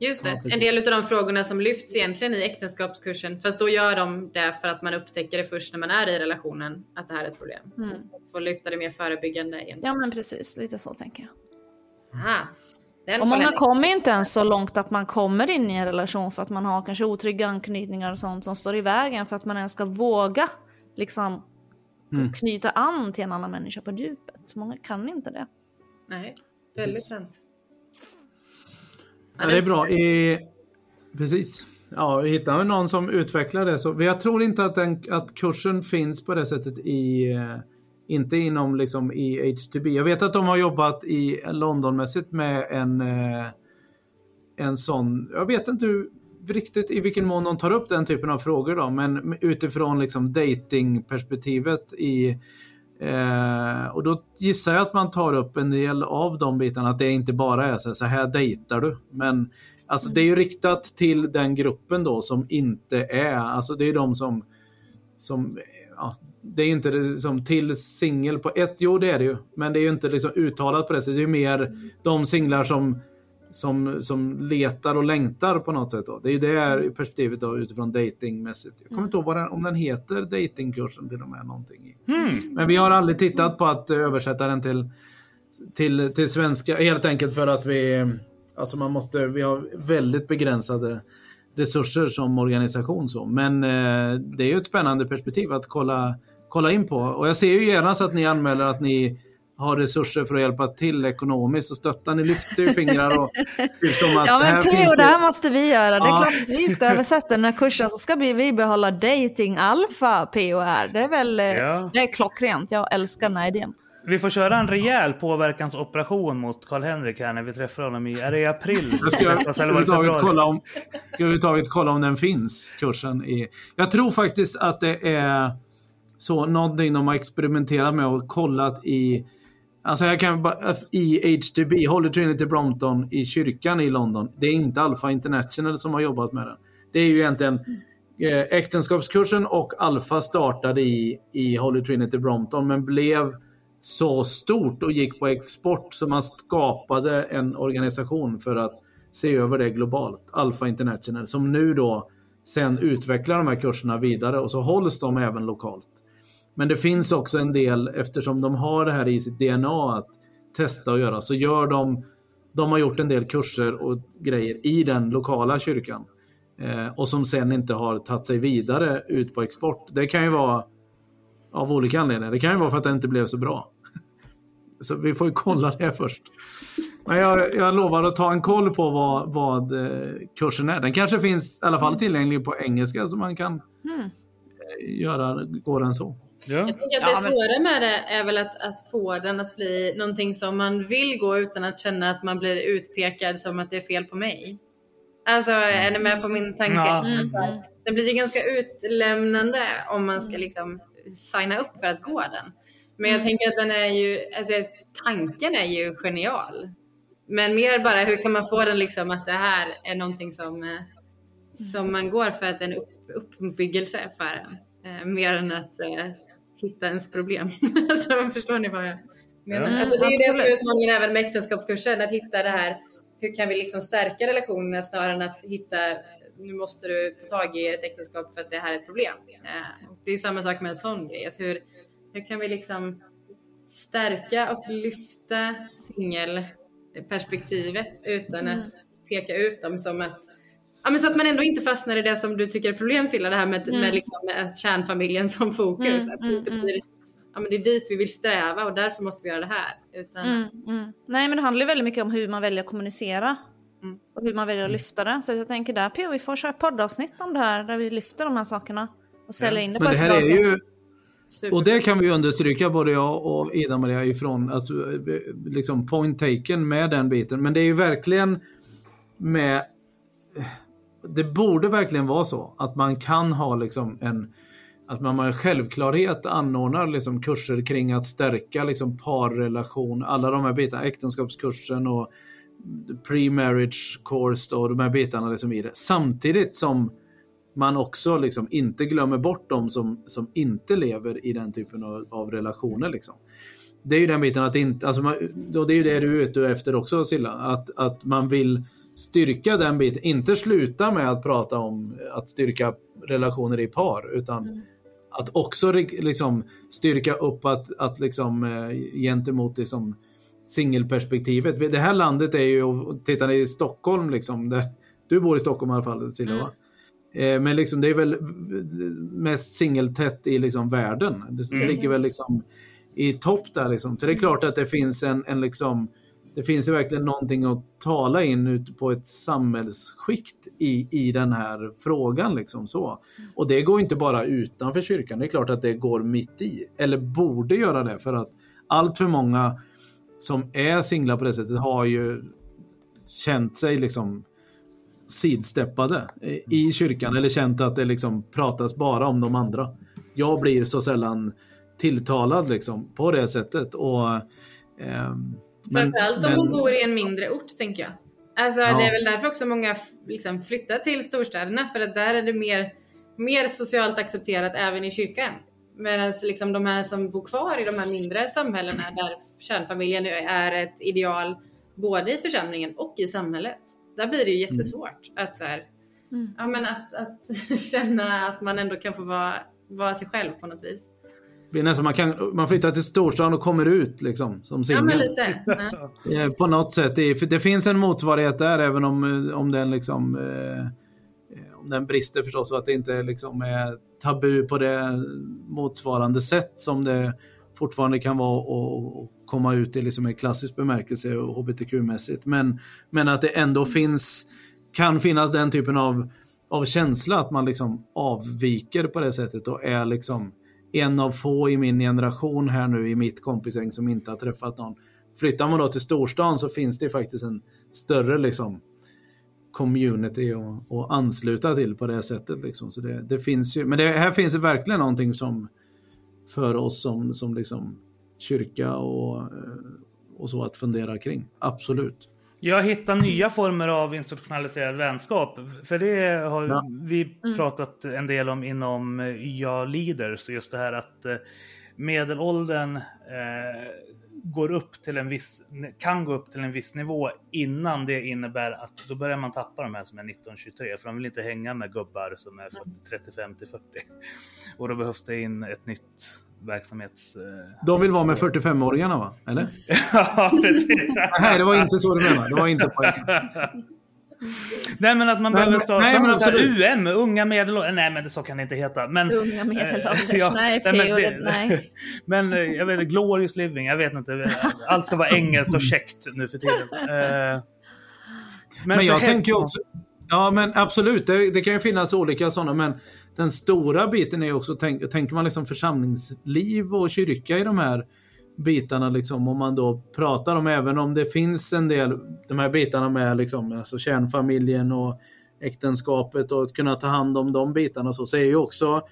Just det, Ja, en del av de frågorna som lyfts egentligen i äktenskapskursen, fast då gör de det för att man upptäcker det först när man är i relationen, att det här är ett problem. Mm. Får lyfta det mer förebyggande egentligen. Ja men precis, lite så tänker jag. Aha. Den Och många kommer inte ens så långt att man kommer in i en relation för att man har kanske otrygga anknytningar och sånt som står i vägen för att man ens ska våga liksom Mm. knyta an till en annan människa på djupet. Många kan inte det. Nej, väldigt sant. Ja, det är bra. I, precis. Ja, hittar vi någon som utvecklar det så. Jag tror inte att, den, att kursen finns på det sättet i eh, inte inom liksom i HTB. Jag vet att de har jobbat i Londonmässigt med en eh, en sån. Jag vet inte hur, riktigt i vilken mån de tar upp den typen av frågor då, men utifrån liksom datingperspektivet i Eh, och då gissar jag att man tar upp en del av de bitarna, att det inte bara är så här, så här dejtar du. Men alltså, det är ju riktat till den gruppen då som inte är, alltså det är de som, som ja, det är inte det som till singel på ett, jo det är det ju, men det är ju inte liksom uttalat på det sättet. Det är ju mer de singlar som som, som letar och längtar på något sätt. Då. Det är ju det perspektivet då, utifrån datingmässigt. Jag kommer inte ihåg den, om den heter datingkursen till och med. Någonting. i. Hmm. Men vi har aldrig tittat på att översätta den till, till, till svenska. Helt enkelt för att vi, alltså man måste, vi har väldigt begränsade resurser som organisation. Så. Men eh, det är ju ett spännande perspektiv att kolla, kolla in på. Och jag ser ju gärna så att ni anmäler att ni har resurser för att hjälpa till ekonomiskt och stötta. Ni lyfter ju fingrar och som att <laughs> Ja här men finns det här måste vi göra. Det är Ja. klart att vi ska <laughs> översätta den här kursen så ska vi, vi behålla dating alfa P.O. här. Det är väl eh, Ja. det är klockrent. Jag älskar den här idén. Vi får köra en rejäl påverkansoperation mot Karl-Henrik här när vi träffar honom i, är det i april? Jag ska överhuvudtaget kolla om, ska kolla om den finns, kursen. I, jag tror faktiskt att det är så någonting de har experimenterat med och kollat i Alltså jag kan bara, alltså, i HTB, Holy Trinity Brompton i kyrkan i London. Det är inte Alpha International som har jobbat med den. Det är ju egentligen eh, äktenskapskursen och Alpha startade i, i Holy Trinity Brompton men blev så stort och gick på export så man skapade en organisation för att se över det globalt. Alpha International som nu då sen utvecklar de här kurserna vidare och så hålls de även lokalt. Men det finns också en del, eftersom de har det här i sitt DNA att testa och göra, så gör de, de har gjort en del kurser och grejer i den lokala kyrkan. Eh, och som sen inte har tagit sig vidare ut på export. Det kan ju vara av olika anledningar. Det kan ju vara för att den inte blev så bra. <laughs> Så vi får ju kolla det först. Men jag, jag lovar att ta en koll på vad, vad eh, kursen är. Den kanske finns i alla fall tillgänglig på engelska så man kan eh, göra, gå den så. Ja. Jag tänker att Ja, det men- svåra med det är väl att, att få den att bli någonting som man vill gå utan att känna att man blir utpekad som att det är fel på mig. Alltså, är ni med på min tanke? Ja. Mm. Alltså, det blir ju ganska utlämnande om man ska liksom signa upp för att gå den. Men jag tänker att den är ju, alltså tanken är ju genial. Men mer bara hur kan man få den liksom att det här är någonting som, eh, som man går för att det är en upp, uppbyggelse för en. Eh, mer än att eh, hitta ens problem. <laughs> alltså, förstår ni vad jag menar? Ja. alltså, det är ju det som är utmaningen även med äktenskapskursen, att hitta det här, hur kan vi liksom stärka relationerna snarare än att hitta, nu måste du ta tag i ett äktenskap för att det här är ett problem. Eh, det är ju samma sak med en sån grej, att hur, hur kan vi liksom stärka och lyfta singelperspektivet utan att peka ut dem som att Ja, men så att man ändå inte fastnar i det som du tycker är problem Silla, det här med, Mm. med, liksom, med kärnfamiljen som fokus. Mm, att det mm, inte mm. blir, ja, men det är dit vi vill sträva och därför måste vi göra det här. Utan, Mm, mm. Nej men det handlar ju väldigt mycket om hur man väljer att kommunicera. Mm. Och hur man väljer att lyfta det. Så jag tänker där P.O. vi får köra poddavsnitt om det här där vi lyfter de här sakerna. Och sälja in det på Men det ett här bra är sätt. ju, super. och det kan vi understryka både jag och Ida-Maria ifrån, alltså, eh, liksom point taken med den biten. Men det är ju verkligen med det borde verkligen vara så att man kan ha liksom en att man med självklarhet anordnar liksom kurser kring att stärka liksom parrelation, alla de här bitarna, äktenskapskursen och pre-marriage course och de här bitarna liksom i det. Samtidigt som man också liksom inte glömmer bort de som, som inte lever i den typen av, av relationer. Liksom. Det är ju den biten att inte, alltså man, då det är ju det du är ute efter också Silla, att, att man vill styrka den biten, inte sluta med att prata om att styrka relationer i par utan att också liksom styrka upp att, att liksom eh, gentemot liksom singelperspektivet. Det här landet är ju, tittar ni i Stockholm liksom, där, du bor i Stockholm i alla fall Silla va? Eh, Men liksom, det är väl mest singeltätt i liksom världen. Det Mm. ligger väl liksom i topp där. Liksom. Så det är klart att det finns en, en liksom, det finns ju verkligen någonting att tala in ut på ett samhällsskikt i, i den här frågan. Liksom så. Och det går inte bara utanför kyrkan, det är klart att det går mitt i. Eller borde göra det för att allt för många som är singlar på det sättet har ju känt sig liksom sidsteppade i kyrkan eller känt att det liksom pratas bara om de andra. Jag blir så sällan tilltalad liksom på det sättet. Och, eh, men- Framförallt om men- man bor i en mindre ort tänker jag. Alltså Ja. det är väl därför också många liksom, flyttar till storstäderna för att där är det mer, mer socialt accepterat även i kyrkan. Medan liksom de här som bor kvar i de här mindre samhällena där kärnfamiljen är ett ideal både i församlingen och i samhället. Där blir det ju jättesvårt att, så här, Mm. ja, men att, att <laughs> känna att man ändå kan få vara, vara sig själv på något vis. Blir nästan, man, kan, man flyttar till storstan och kommer ut liksom, som singel. <laughs> Ja. Eh, På något sätt. Det, det finns en motsvarighet där även om, eh, om den liksom eh, om den brister förstås och att det inte liksom är tabu på det motsvarande sätt som det fortfarande kan vara att komma ut i liksom i klassisk bemärkelse och hbtq-mässigt. Men, men att det ändå finns, kan finnas den typen av, av känsla att man liksom avviker på det sättet och är liksom en av få i min generation här nu i mitt kompisgäng som inte har träffat någon. Flyttar man då till storstan så finns det faktiskt en större liksom community att, att ansluta till på det sättet. Liksom. Så det, det finns ju, men det, här finns det verkligen någonting som för oss som, som liksom kyrka och, eh, och så att fundera kring. Absolut. Jag hittar nya former av institutionaliserad vänskap. För det har Ja. vi pratat en del om inom eh, YA Leaders. Just det här att eh, medelåldern eh, går upp till en viss, kan gå upp till en viss nivå innan det innebär att då börjar man tappa de här som är 19-23 för de vill inte hänga med gubbar som är 35 till 40. Och då behövs det in ett nytt verksamhets... eh, De vill vara med 45-åringarna va? Eller? <laughs> ja, precis. Nej, det var inte så du menade. Det var inte poängen. Nej men att man Nej, behöver men- starta nej, men absolut. UM, unga medelålders. Nej men det så kan det inte heta. Men, Unga medelålders. <laughs> ja, nej, nej, men PO, det- nej. <laughs> men eh, jag vet inte, glorious living, jag vet inte. Allt ska vara engelskt och käckt nu för tiden. Eh, Men, för jag tänker också... Ja, men absolut. Det, det kan ju finnas olika sådana, men den stora biten är också, tänk, tänker man liksom församlingsliv och kyrka i de här bitarna, liksom, om man då pratar om, även om det finns en del, de här bitarna med liksom, alltså kärnfamiljen och äktenskapet och att kunna ta hand om de bitarna och så, så är ju också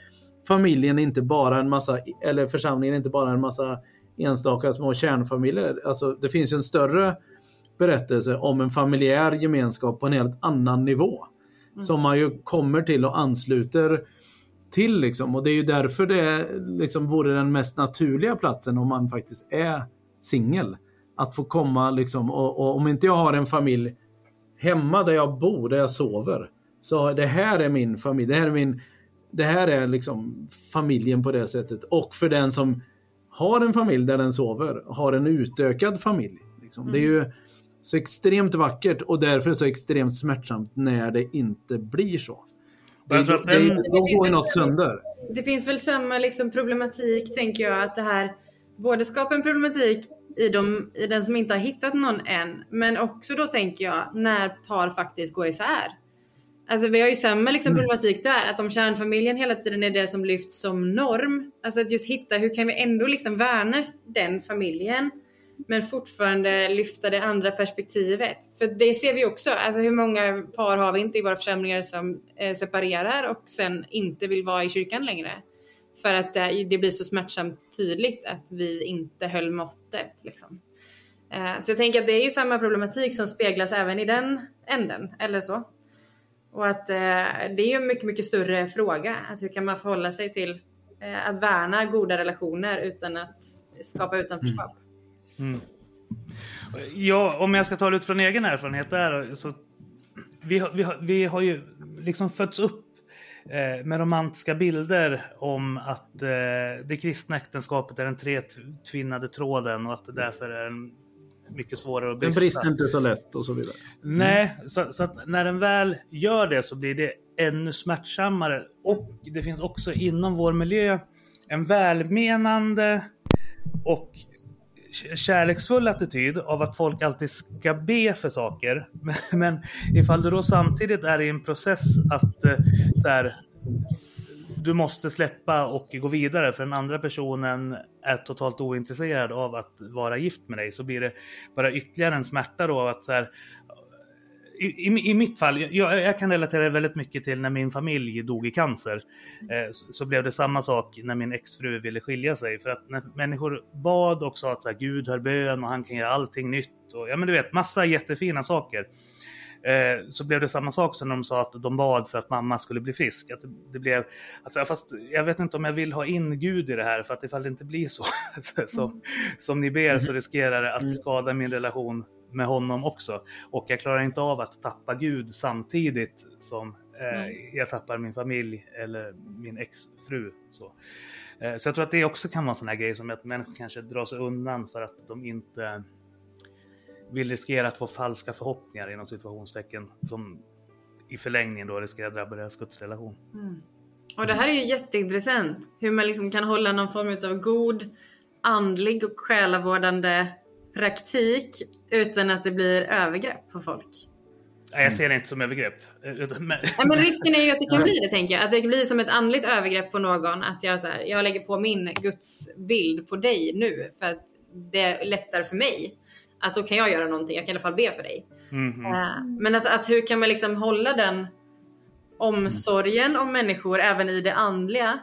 familjen inte bara en massa, eller församlingen inte bara en massa enstaka små kärnfamiljer. Alltså det finns ju en större berättelse om en familjär gemenskap på en helt annan nivå. Som man ju kommer till och ansluter till. Liksom. Och det är ju därför det liksom vore den mest naturliga platsen om man faktiskt är singel. Att få komma liksom, och, och om inte jag har en familj hemma där jag bor, där jag sover. Så det här är min familj. Det här är, min, det här är liksom familjen på det sättet. Och för den som har en familj där den sover, har en utökad familj. Liksom. Det är ju så extremt vackert och därför så extremt smärtsamt när det inte blir så. Det, att det, den- då går ju något sönder. Det finns väl samma liksom problematik, tänker jag, att det här både skapar en problematik i, de, i den som inte har hittat någon än, men också då tänker jag när par faktiskt går isär. Alltså vi har ju samma liksom problematik där, att om kärnfamiljen hela tiden är det som lyfts som norm, alltså att just hitta hur kan vi ändå liksom värna den familjen, men fortfarande lyfta det andra perspektivet. För det ser vi också, alltså hur många par har vi inte i våra församlingar som eh, separerar och sen inte vill vara i kyrkan längre? För att det, det blir så smärtsamt tydligt att vi inte höll måttet. Liksom. Eh, så jag tänker att det är ju samma problematik som speglas även i den änden, eller så. Och att eh, det är ju en mycket, mycket större fråga. Att hur kan man förhålla sig till eh, att värna goda relationer utan att skapa utanförskap? Mm. Ja, om jag ska ta det ut från egen erfarenhet där så vi har, vi har, vi har ju liksom fötts upp eh, med romantiska bilder om att eh, det kristna äktenskapet är den tretvinnade tråden och att det därför är en mycket svårare att Den brista. brister inte så lätt och så vidare. Nej, så, så att när den väl gör det så blir det ännu smärtsammare. Och det finns också inom vår miljö en välmenande och kärleksfull attityd av att folk alltid ska be för saker. <laughs> Men, men ifall du då samtidigt är i en process att eh, så här, du måste släppa och gå vidare för den andra personen är totalt ointresserad av att vara gift med dig så blir det bara ytterligare en smärta då att så här, i, i, I mitt fall, jag, jag kan relatera väldigt mycket till när min familj dog i cancer. Eh, så, så blev det samma sak när min exfru ville skilja sig. För att när människor bad och sa att så här, Gud hör bön och han kan göra allting nytt. Och, ja men du vet, massa jättefina saker. Eh, så blev det samma sak som de sa att de bad för att mamma skulle bli frisk. Att det, det blev, alltså, fast jag vet inte om jag vill ha in Gud i det här för att ifall det inte blir så <laughs> som, som ni ber så riskerar det att skada min relation med honom också. Och jag klarar inte av att tappa Gud samtidigt som eh, jag tappar min familj eller min exfru. Så. Eh, så jag tror att det också kan vara en sån här grej som att människor kanske drar sig undan för att de inte vill riskera att få falska förhoppningar inom situationstecken som i förlängningen då riskerar att drabba deras gudsrelation. Och det här är ju jätteintressant. Hur man liksom kan hålla någon form av god andlig och själavårdande praktik utan att det blir övergrepp på folk. Nej, jag ser det inte som övergrepp. Nej, men risken är ju att det kan bli det tänker jag. Att det blir som ett andligt övergrepp på någon. Att jag, så här, jag lägger på min gudsbild på dig nu för att det är lättare för mig. Att då kan jag göra någonting. Jag kan i alla fall be för dig. Mhm. Eh, Men att, att hur kan man liksom hålla den omsorgen om människor även i det andliga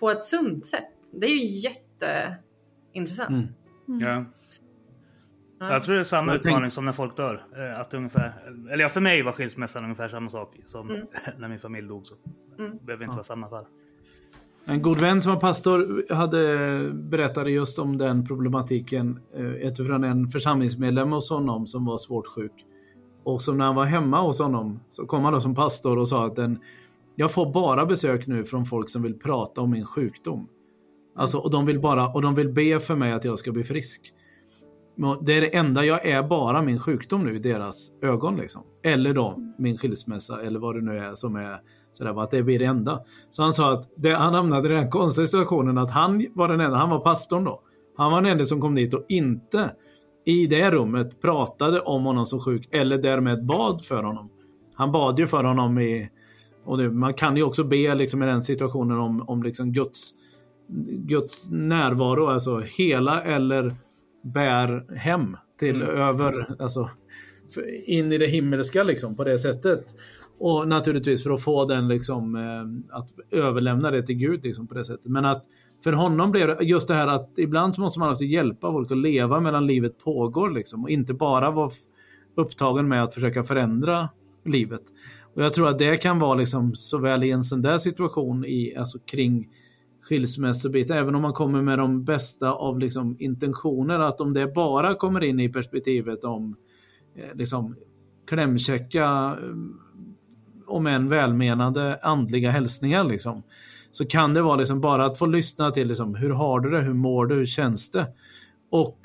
på ett sunt sätt? Det är ju jätteintressant. Mm. Ja. Ja. Jag tror det är samma Jag tänk- utmaning som när folk dör. Eh, Att det ungefär, eller ja, för mig var skilsmässan ungefär samma sak som Mm. <laughs> när min familj dog. Så. Mm. Det behöver inte vara samma fall. En god vän som var pastor hade berättade just om den problematiken eh, utifrån en församlingsmedlem hos honom som var svårt sjuk. Och som när han var hemma hos honom så kom han då som pastor och sa att den, jag får bara besök nu från folk som vill prata om min sjukdom. Alltså, och, de vill bara, och de vill be för mig att jag ska bli frisk. Det är det enda, jag är bara min sjukdom nu i deras ögon. Liksom. Eller då min skilsmässa eller vad det nu är som är sådär, att det blir det enda. Så han sa att det, han hamnade i den konstiga situationen att han var den enda, han var pastorn då. Han var den enda som kom dit och inte i det rummet pratade om honom som sjuk eller därmed bad för honom. Han bad ju för honom i, och det, man kan ju också be liksom i den situationen om, om liksom Guds, Guds närvaro, alltså hela eller bär hem till över, alltså in i det himmelska liksom på det sättet. Och naturligtvis för att få den liksom eh, att överlämna det till Gud liksom på det sättet. Men att för honom blev det just det här att ibland så måste man också hjälpa folk att leva medan livet pågår liksom och inte bara vara upptagen med att försöka förändra livet. Och jag tror att det kan vara liksom såväl i en sån där situation i, alltså kring skilsmässobit, även om man kommer med de bästa av liksom intentioner, att om det bara kommer in i perspektivet om eh, liksom klämkäcka, eh, om än välmenande andliga hälsningar liksom, så kan det vara liksom bara att få lyssna till liksom, hur har du det, hur mår du, hur känns det? Och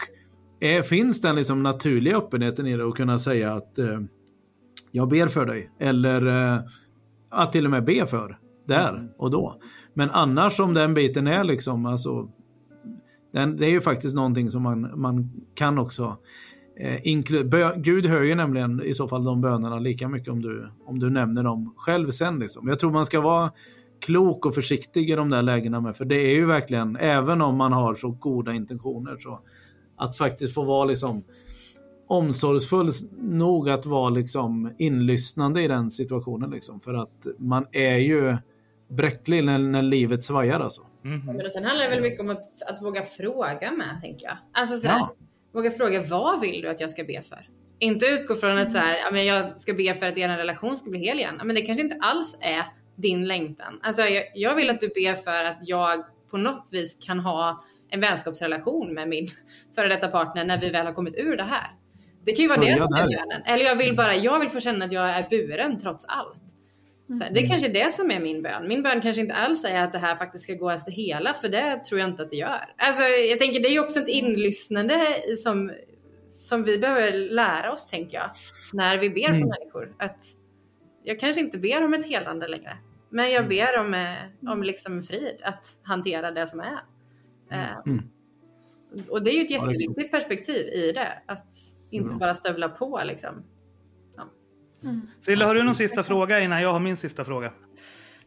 eh, finns den liksom naturliga öppenheten i det att kunna säga att eh, jag ber för dig, eller eh, att till och med be för där och då. Men annars om den biten är liksom, alltså, den, det är ju faktiskt någonting som man, man kan också eh, inklu- bö, Gud hör ju nämligen i så fall de bönerna lika mycket om du, om du nämner dem själv sen. Liksom. Jag tror man ska vara klok och försiktig i de där lägena med, för det är ju verkligen, även om man har så goda intentioner, så att faktiskt få vara liksom omsorgsfull nog att vara liksom inlyssnande i den situationen. Liksom, för att man är ju bräcklig när, när livet svajar alltså. Mhm. Men sen handlar det väl mycket om att, att våga fråga med, tänker jag. Alltså så här, Ja. våga fråga vad vill du att jag ska be för? Inte utgå från att så här, ja, men jag ska be för att er relation ska bli hel igen. Ja, Men det kanske inte alls är din längtan. Alltså jag, jag vill att du ber för att jag på något vis kan ha en vänskapsrelation med min <laughs> före detta partner när vi väl har kommit ur det här. Det kan ju vara Börja det som är bönen. Eller jag vill bara, jag vill få känna att jag är buren trots allt. Här, det är kanske är det som är min bön. Min bön kanske inte alls är att det här faktiskt ska gå att hela, för det tror jag inte att det gör. Alltså, jag tänker det är ju också ett inlyssnande i- som, som vi behöver lära oss, tänker jag, när vi ber för Mm. människor. Att jag kanske inte ber om ett helande längre, men jag ber om, eh, om liksom frid, att hantera det som är. Eh, Mm. Och det är ju ett jätteviktigt perspektiv i det, att inte bara stövla på liksom. Mm. Silla, har du någon sista fråga innan jag har min sista fråga?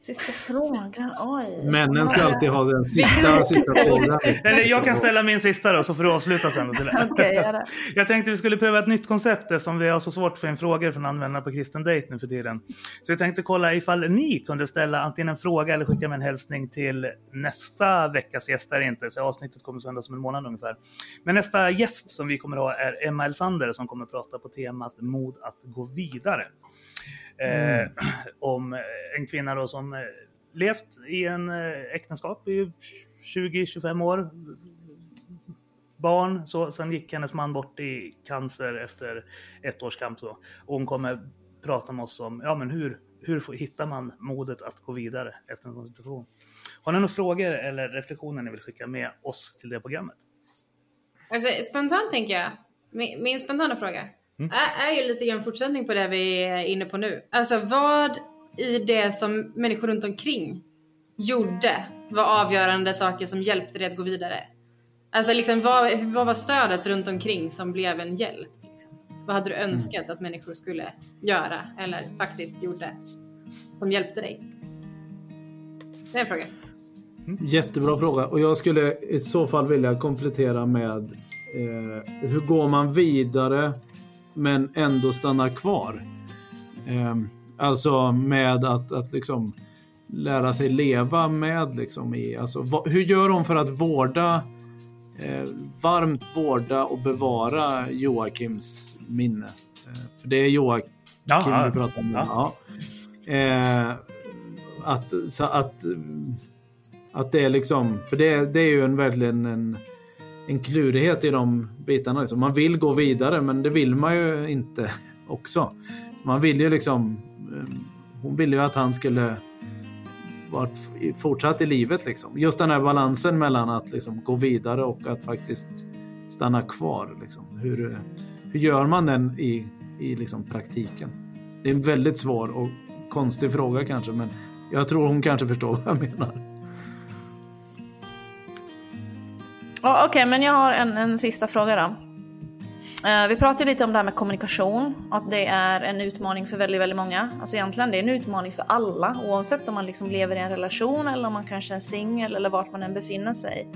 Sista frågan, oj. Männen ska alltid ha den sista, sista frågan. Eller jag kan ställa min sista då, så får du avsluta sen. Okej, gör det. <laughs> Jag tänkte vi skulle pröva ett nytt koncept eftersom vi har så svårt för en frågor från användare på kristen date nu för tiden. Så jag tänkte kolla ifall ni kunde ställa antingen en fråga eller skicka med en hälsning till nästa veckas gäster inte, för avsnittet kommer sändas om en månad ungefär. Men nästa gäst som vi kommer att ha är Emma Elsander som kommer att prata på temat mod att gå vidare. Eh, <clears throat> om en kvinna då som eh, levt i en eh, äktenskap i 20-25 år barn. Så, sen gick hennes man bort i cancer efter ett års kamp. Så. Och hon kommer prata med oss om ja, men hur, hur hittar man modet att gå vidare efter en sån situation. Har ni några frågor eller reflektioner ni vill skicka med oss till det programmet? Alltså, spontant tänker jag, min, min spontana fråga Mm. är, är ju lite grann fortsättning på det vi är inne på nu. Alltså vad i det som människor runt omkring gjorde var avgörande saker som hjälpte dig att gå vidare? Alltså liksom vad, vad var stödet runt omkring som blev en hjälp? Liksom? Vad hade du önskat att människor skulle göra eller faktiskt gjorde som hjälpte dig? Det är en fråga. Jättebra fråga och jag skulle i så fall vilja komplettera med eh, hur går man vidare men ändå stannar kvar? Eh, alltså med att, att liksom lära sig leva med liksom i, alltså vad, hur gör de för att vårda eh, varmt vårda och bevara Joakims minne? Eh, för det är Joakim Ja, ja. pratar om. Ja. Ja. Eh, att, så att, att det är liksom, för det, det är ju en, verkligen en, en klurighet i de bitarna. Liksom. Man vill gå vidare men det vill man ju inte också. Man vill ju liksom, ehm, hon ville ju att han skulle varit fortsatt i livet liksom. Just den här balansen mellan att liksom gå vidare och att faktiskt stanna kvar. Liksom. Hur, hur gör man den i, i liksom praktiken? Det är en väldigt svår och konstig fråga kanske, men jag tror hon kanske förstår vad jag menar. Oh, Okej, men jag har en, en sista fråga då. Uh, vi pratade lite om det här med kommunikation, att det är en utmaning för väldigt, väldigt många. Alltså egentligen det är en utmaning för alla, oavsett om man liksom lever i en relation eller om man kanske är singel eller vart man än befinner sig.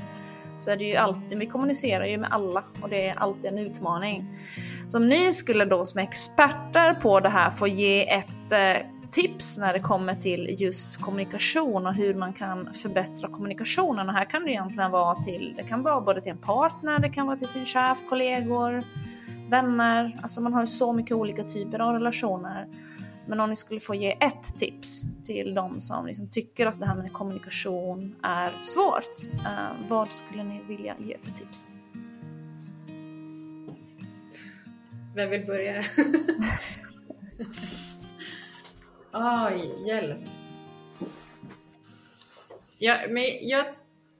Så är det ju alltid, vi kommunicerar ju med alla och det är alltid en utmaning. Så om ni skulle då som experter på det här få ge ett eh, tips när det kommer till just kommunikation och hur man kan förbättra kommunikationen. Och här kan det egentligen vara till, det kan vara både till en partner, det kan vara till sin chef, kollegor, vänner. Alltså man har ju så mycket olika typer av relationer. Men om ni skulle få ge ett tips till de som liksom tycker att det här med kommunikation är svårt. eh, vad skulle ni vilja ge för tips? Vem vill börja? <laughs> <laughs> Oj, hjälp. Ja, men jag,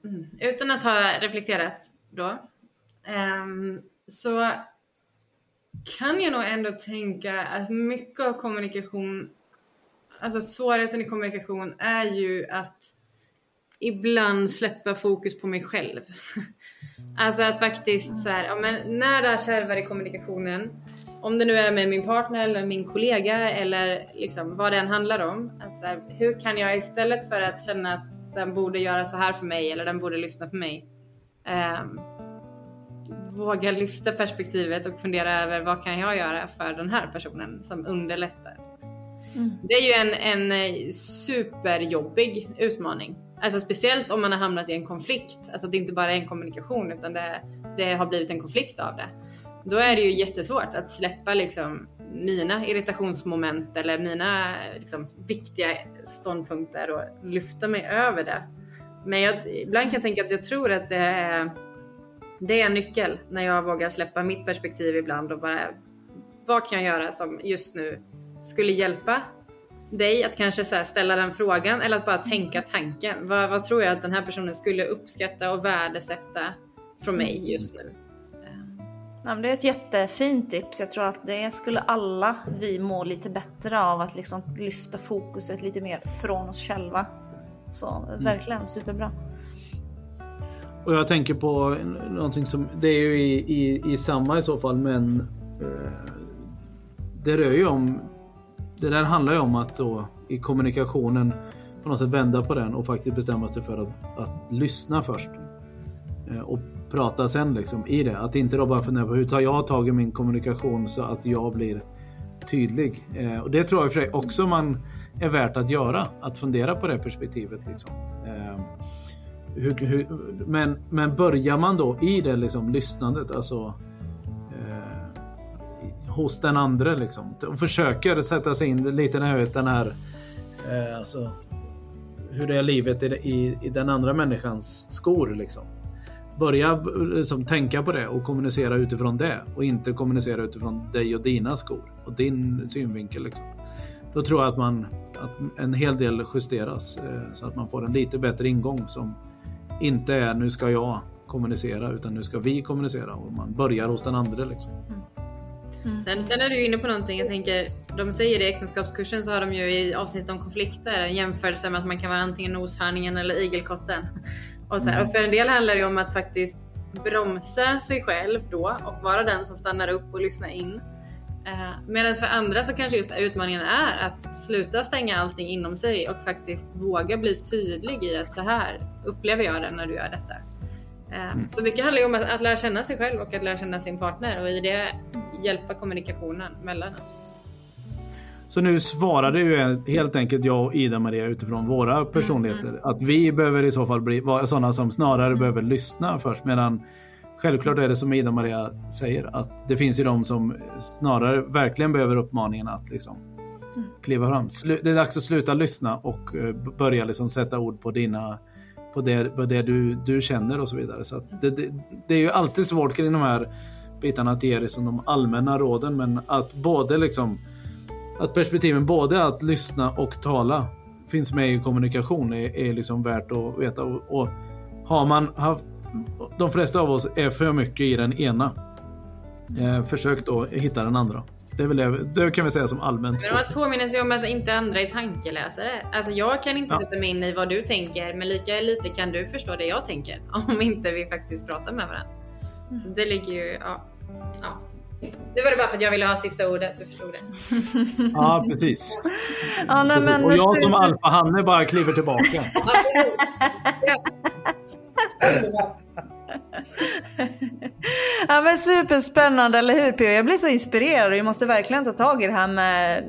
mm, utan att ha reflekterat då, um, så kan jag nog ändå tänka att mycket av kommunikation, alltså svårigheten i kommunikation är ju att ibland släppa fokus på mig själv. <laughs> Alltså att faktiskt så här, ja, men när det kärvar i kommunikationen, om det nu är med min partner eller min kollega eller liksom vad det än handlar om. Att så här, hur kan jag istället för att känna att den borde göra så här för mig eller den borde lyssna på mig. ehm, våga lyfta perspektivet och fundera över vad kan jag göra för den här personen som underlättar. Det är ju en, en eh, superjobbig utmaning. Alltså speciellt om man har hamnat i en konflikt. Alltså det inte bara är en kommunikation utan det, det har blivit en konflikt av det. Då är det ju jättesvårt att släppa liksom mina irritationsmoment eller mina liksom, viktiga ståndpunkter och lyfta mig över det. Men jag, ibland kan jag tänka att jag tror att det är, det är en nyckel när jag vågar släppa mitt perspektiv ibland och bara vad kan jag göra som just nu skulle hjälpa dig att kanske så här ställa den frågan eller att bara tänka tanken. Vad, vad tror jag att den här personen skulle uppskatta och värdesätta från mig just nu? Nej, det är ett jättefint tips. Jag tror att det skulle alla vi må lite bättre av att liksom lyfta fokuset lite mer från oss själva. Så verkligen superbra. Och jag tänker på någonting som, det är ju i, i, i samma i så fall, men eh, det rör ju om, det där handlar ju om att då i kommunikationen på något sätt vända på den och faktiskt bestämma sig för att, att lyssna först. Eh, och prata sen liksom i det. Att inte då bara fundera på hur tar jag tag i min kommunikation så att jag blir tydlig. Eh, och det tror jag i och för sig också man är värt att göra. Att fundera på det perspektivet. Liksom. Eh, hur, hur, men, men börjar man då i det liksom, lyssnandet, alltså eh, hos den andra liksom, och försöker sätta sig in lite när jag vet den här, eh, alltså hur det är livet i, i, i den andra människans skor liksom börja liksom, tänka på det och kommunicera utifrån det och inte kommunicera utifrån dig och dina skor och din synvinkel. Liksom. Då tror jag att, man, att en hel del justeras eh, så att man får en lite bättre ingång som inte är nu ska jag kommunicera utan nu ska vi kommunicera och man börjar hos den andra. Liksom. Sen, sen är du inne på någonting. Jag tänker, de säger i äktenskapskursen så har de ju i avsnittet om konflikter en jämförelse med att man kan vara antingen noshörningen eller igelkotten. Och, så här, och för en del handlar det om att faktiskt bromsa sig själv då och vara den som stannar upp och lyssnar in. Eh, Medan för andra så kanske just utmaningen är att sluta stänga allting inom sig och faktiskt våga bli tydlig i att så här upplever jag det när du gör detta. Eh, Så mycket handlar ju om att, att lära känna sig själv och att lära känna sin partner och i det hjälpa kommunikationen mellan oss. Så nu svarade ju helt enkelt jag och Ida-Maria utifrån våra personligheter. Att vi behöver i så fall bli vara sådana som snarare behöver lyssna först. Medan självklart är det som Ida-Maria säger att det finns ju de som snarare verkligen behöver uppmaningen att liksom kliva fram. Det är dags att sluta lyssna och eh, börja liksom sätta ord på dina på det, på det du, du känner och så vidare. Så det, det, det är ju alltid svårt kring de här bitarna att ge liksom de allmänna råden men att både liksom att perspektiven både att lyssna och tala finns med i kommunikation är, är liksom värt att veta. Och, och har man haft, de flesta av oss är för mycket i den ena. Eh, försök då hitta den andra. Det, är väl det, det kan vi säga som allmänt. Men att påminna sig om att inte andra är tankeläsare. Alltså jag kan inte Ja. sätta mig in i vad du tänker, men lika lite kan du förstå det jag tänker. <laughs> Om inte vi faktiskt pratar med varandra. Så det ligger ju, ja. ja. Nu var det bara för att jag ville ha sista ordet, du förstod det. <laughs> Ja, precis. Ja, nej, men, och jag som alfahanne bara kliver tillbaka. <laughs> Ja. <laughs> <laughs> Ja men superspännande, eller hur Pio? Jag blir så inspirerad och vi måste verkligen ta tag i det här med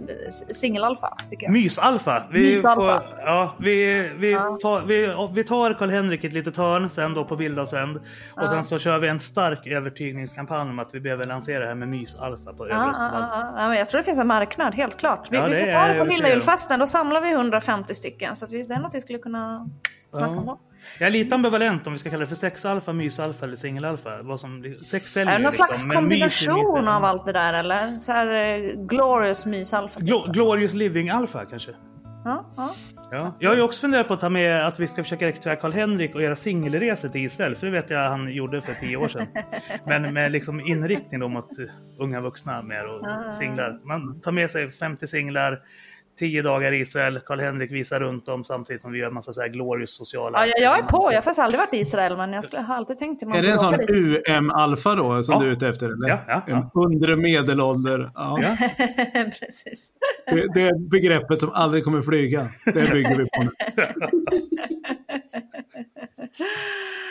singelalfa. Mysalfa. Vi, Mysalfa. får- ja, vi, vi, Ja. tar, vi, vi tar Karl-Henrik ett litet hörn sen då på bild och sänd. Och sen så kör vi en stark övertygningskampanj om att vi behöver lansera det här med mysalfa på Ja, ja, ja, ja, men jag tror det finns en marknad, helt klart. Vi, Ja, vi är ta det på. Lillajulfesten, då samlar vi 150 stycken. Så att vi, det är något vi skulle kunna snacka Ja. om då. Jag är lite ambivalent om vi ska kalla det för sexalfa, mysalfa eller singelalfa. Vad som, sex säljer Är det någon liksom, slags är kombination av allt det där eller? Så här eh, glorious mysalfa? typ. Glo- glorious living alfa kanske? Ja, ja. Ja. Jag har ju också funderat på att ta med att vi ska försöka rekrytera Karl-Henrik och göra singelresor till Israel. För det vet jag han gjorde för tio år sedan. <laughs> Men med liksom inriktning då mot unga vuxna mer och singlar. Man tar med sig 50 singlar, 10 dagar i Israel. Karl-Henrik visar runt dem samtidigt som vi gör en massa så här glorious sociala... Ja, jag, jag är på. Jag har faktiskt aldrig varit i Israel men jag skulle ha alltid tänkt att man Är det en sån. UM-alfa då som Ja. du är ute efter? Eller? Ja, ja, ja. En undre medelålder. Ja. Ja. <laughs> Precis. Det, det är begreppet som aldrig kommer flyga. Det bygger vi på nu. <laughs> <laughs>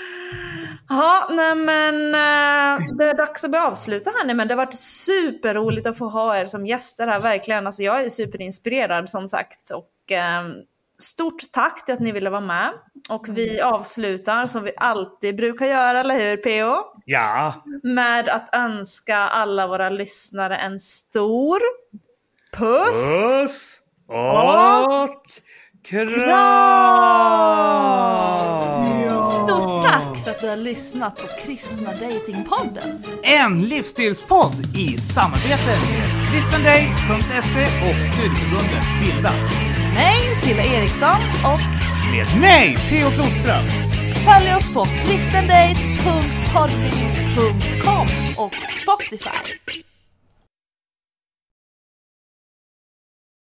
Ja, nej men eh, det är dags att börja avsluta här nu men det har varit superroligt att få ha er som gäster här verkligen. Alltså jag är superinspirerad som sagt och eh, stort tack till att ni ville vara med. Och vi avslutar som vi alltid brukar göra, eller hur PO? ja. Med att önska alla våra lyssnare en stor puss! Puss och kram! Stort tack för att du har lyssnat på Kristna Datingpodden. En livsstilspodd i samarbete med kristendate.se och studieförbundet Bilda. Mig, Silla Eriksson och Med mig, Theo Flodström. Följ oss på kristendate.podbean.com och Spotify.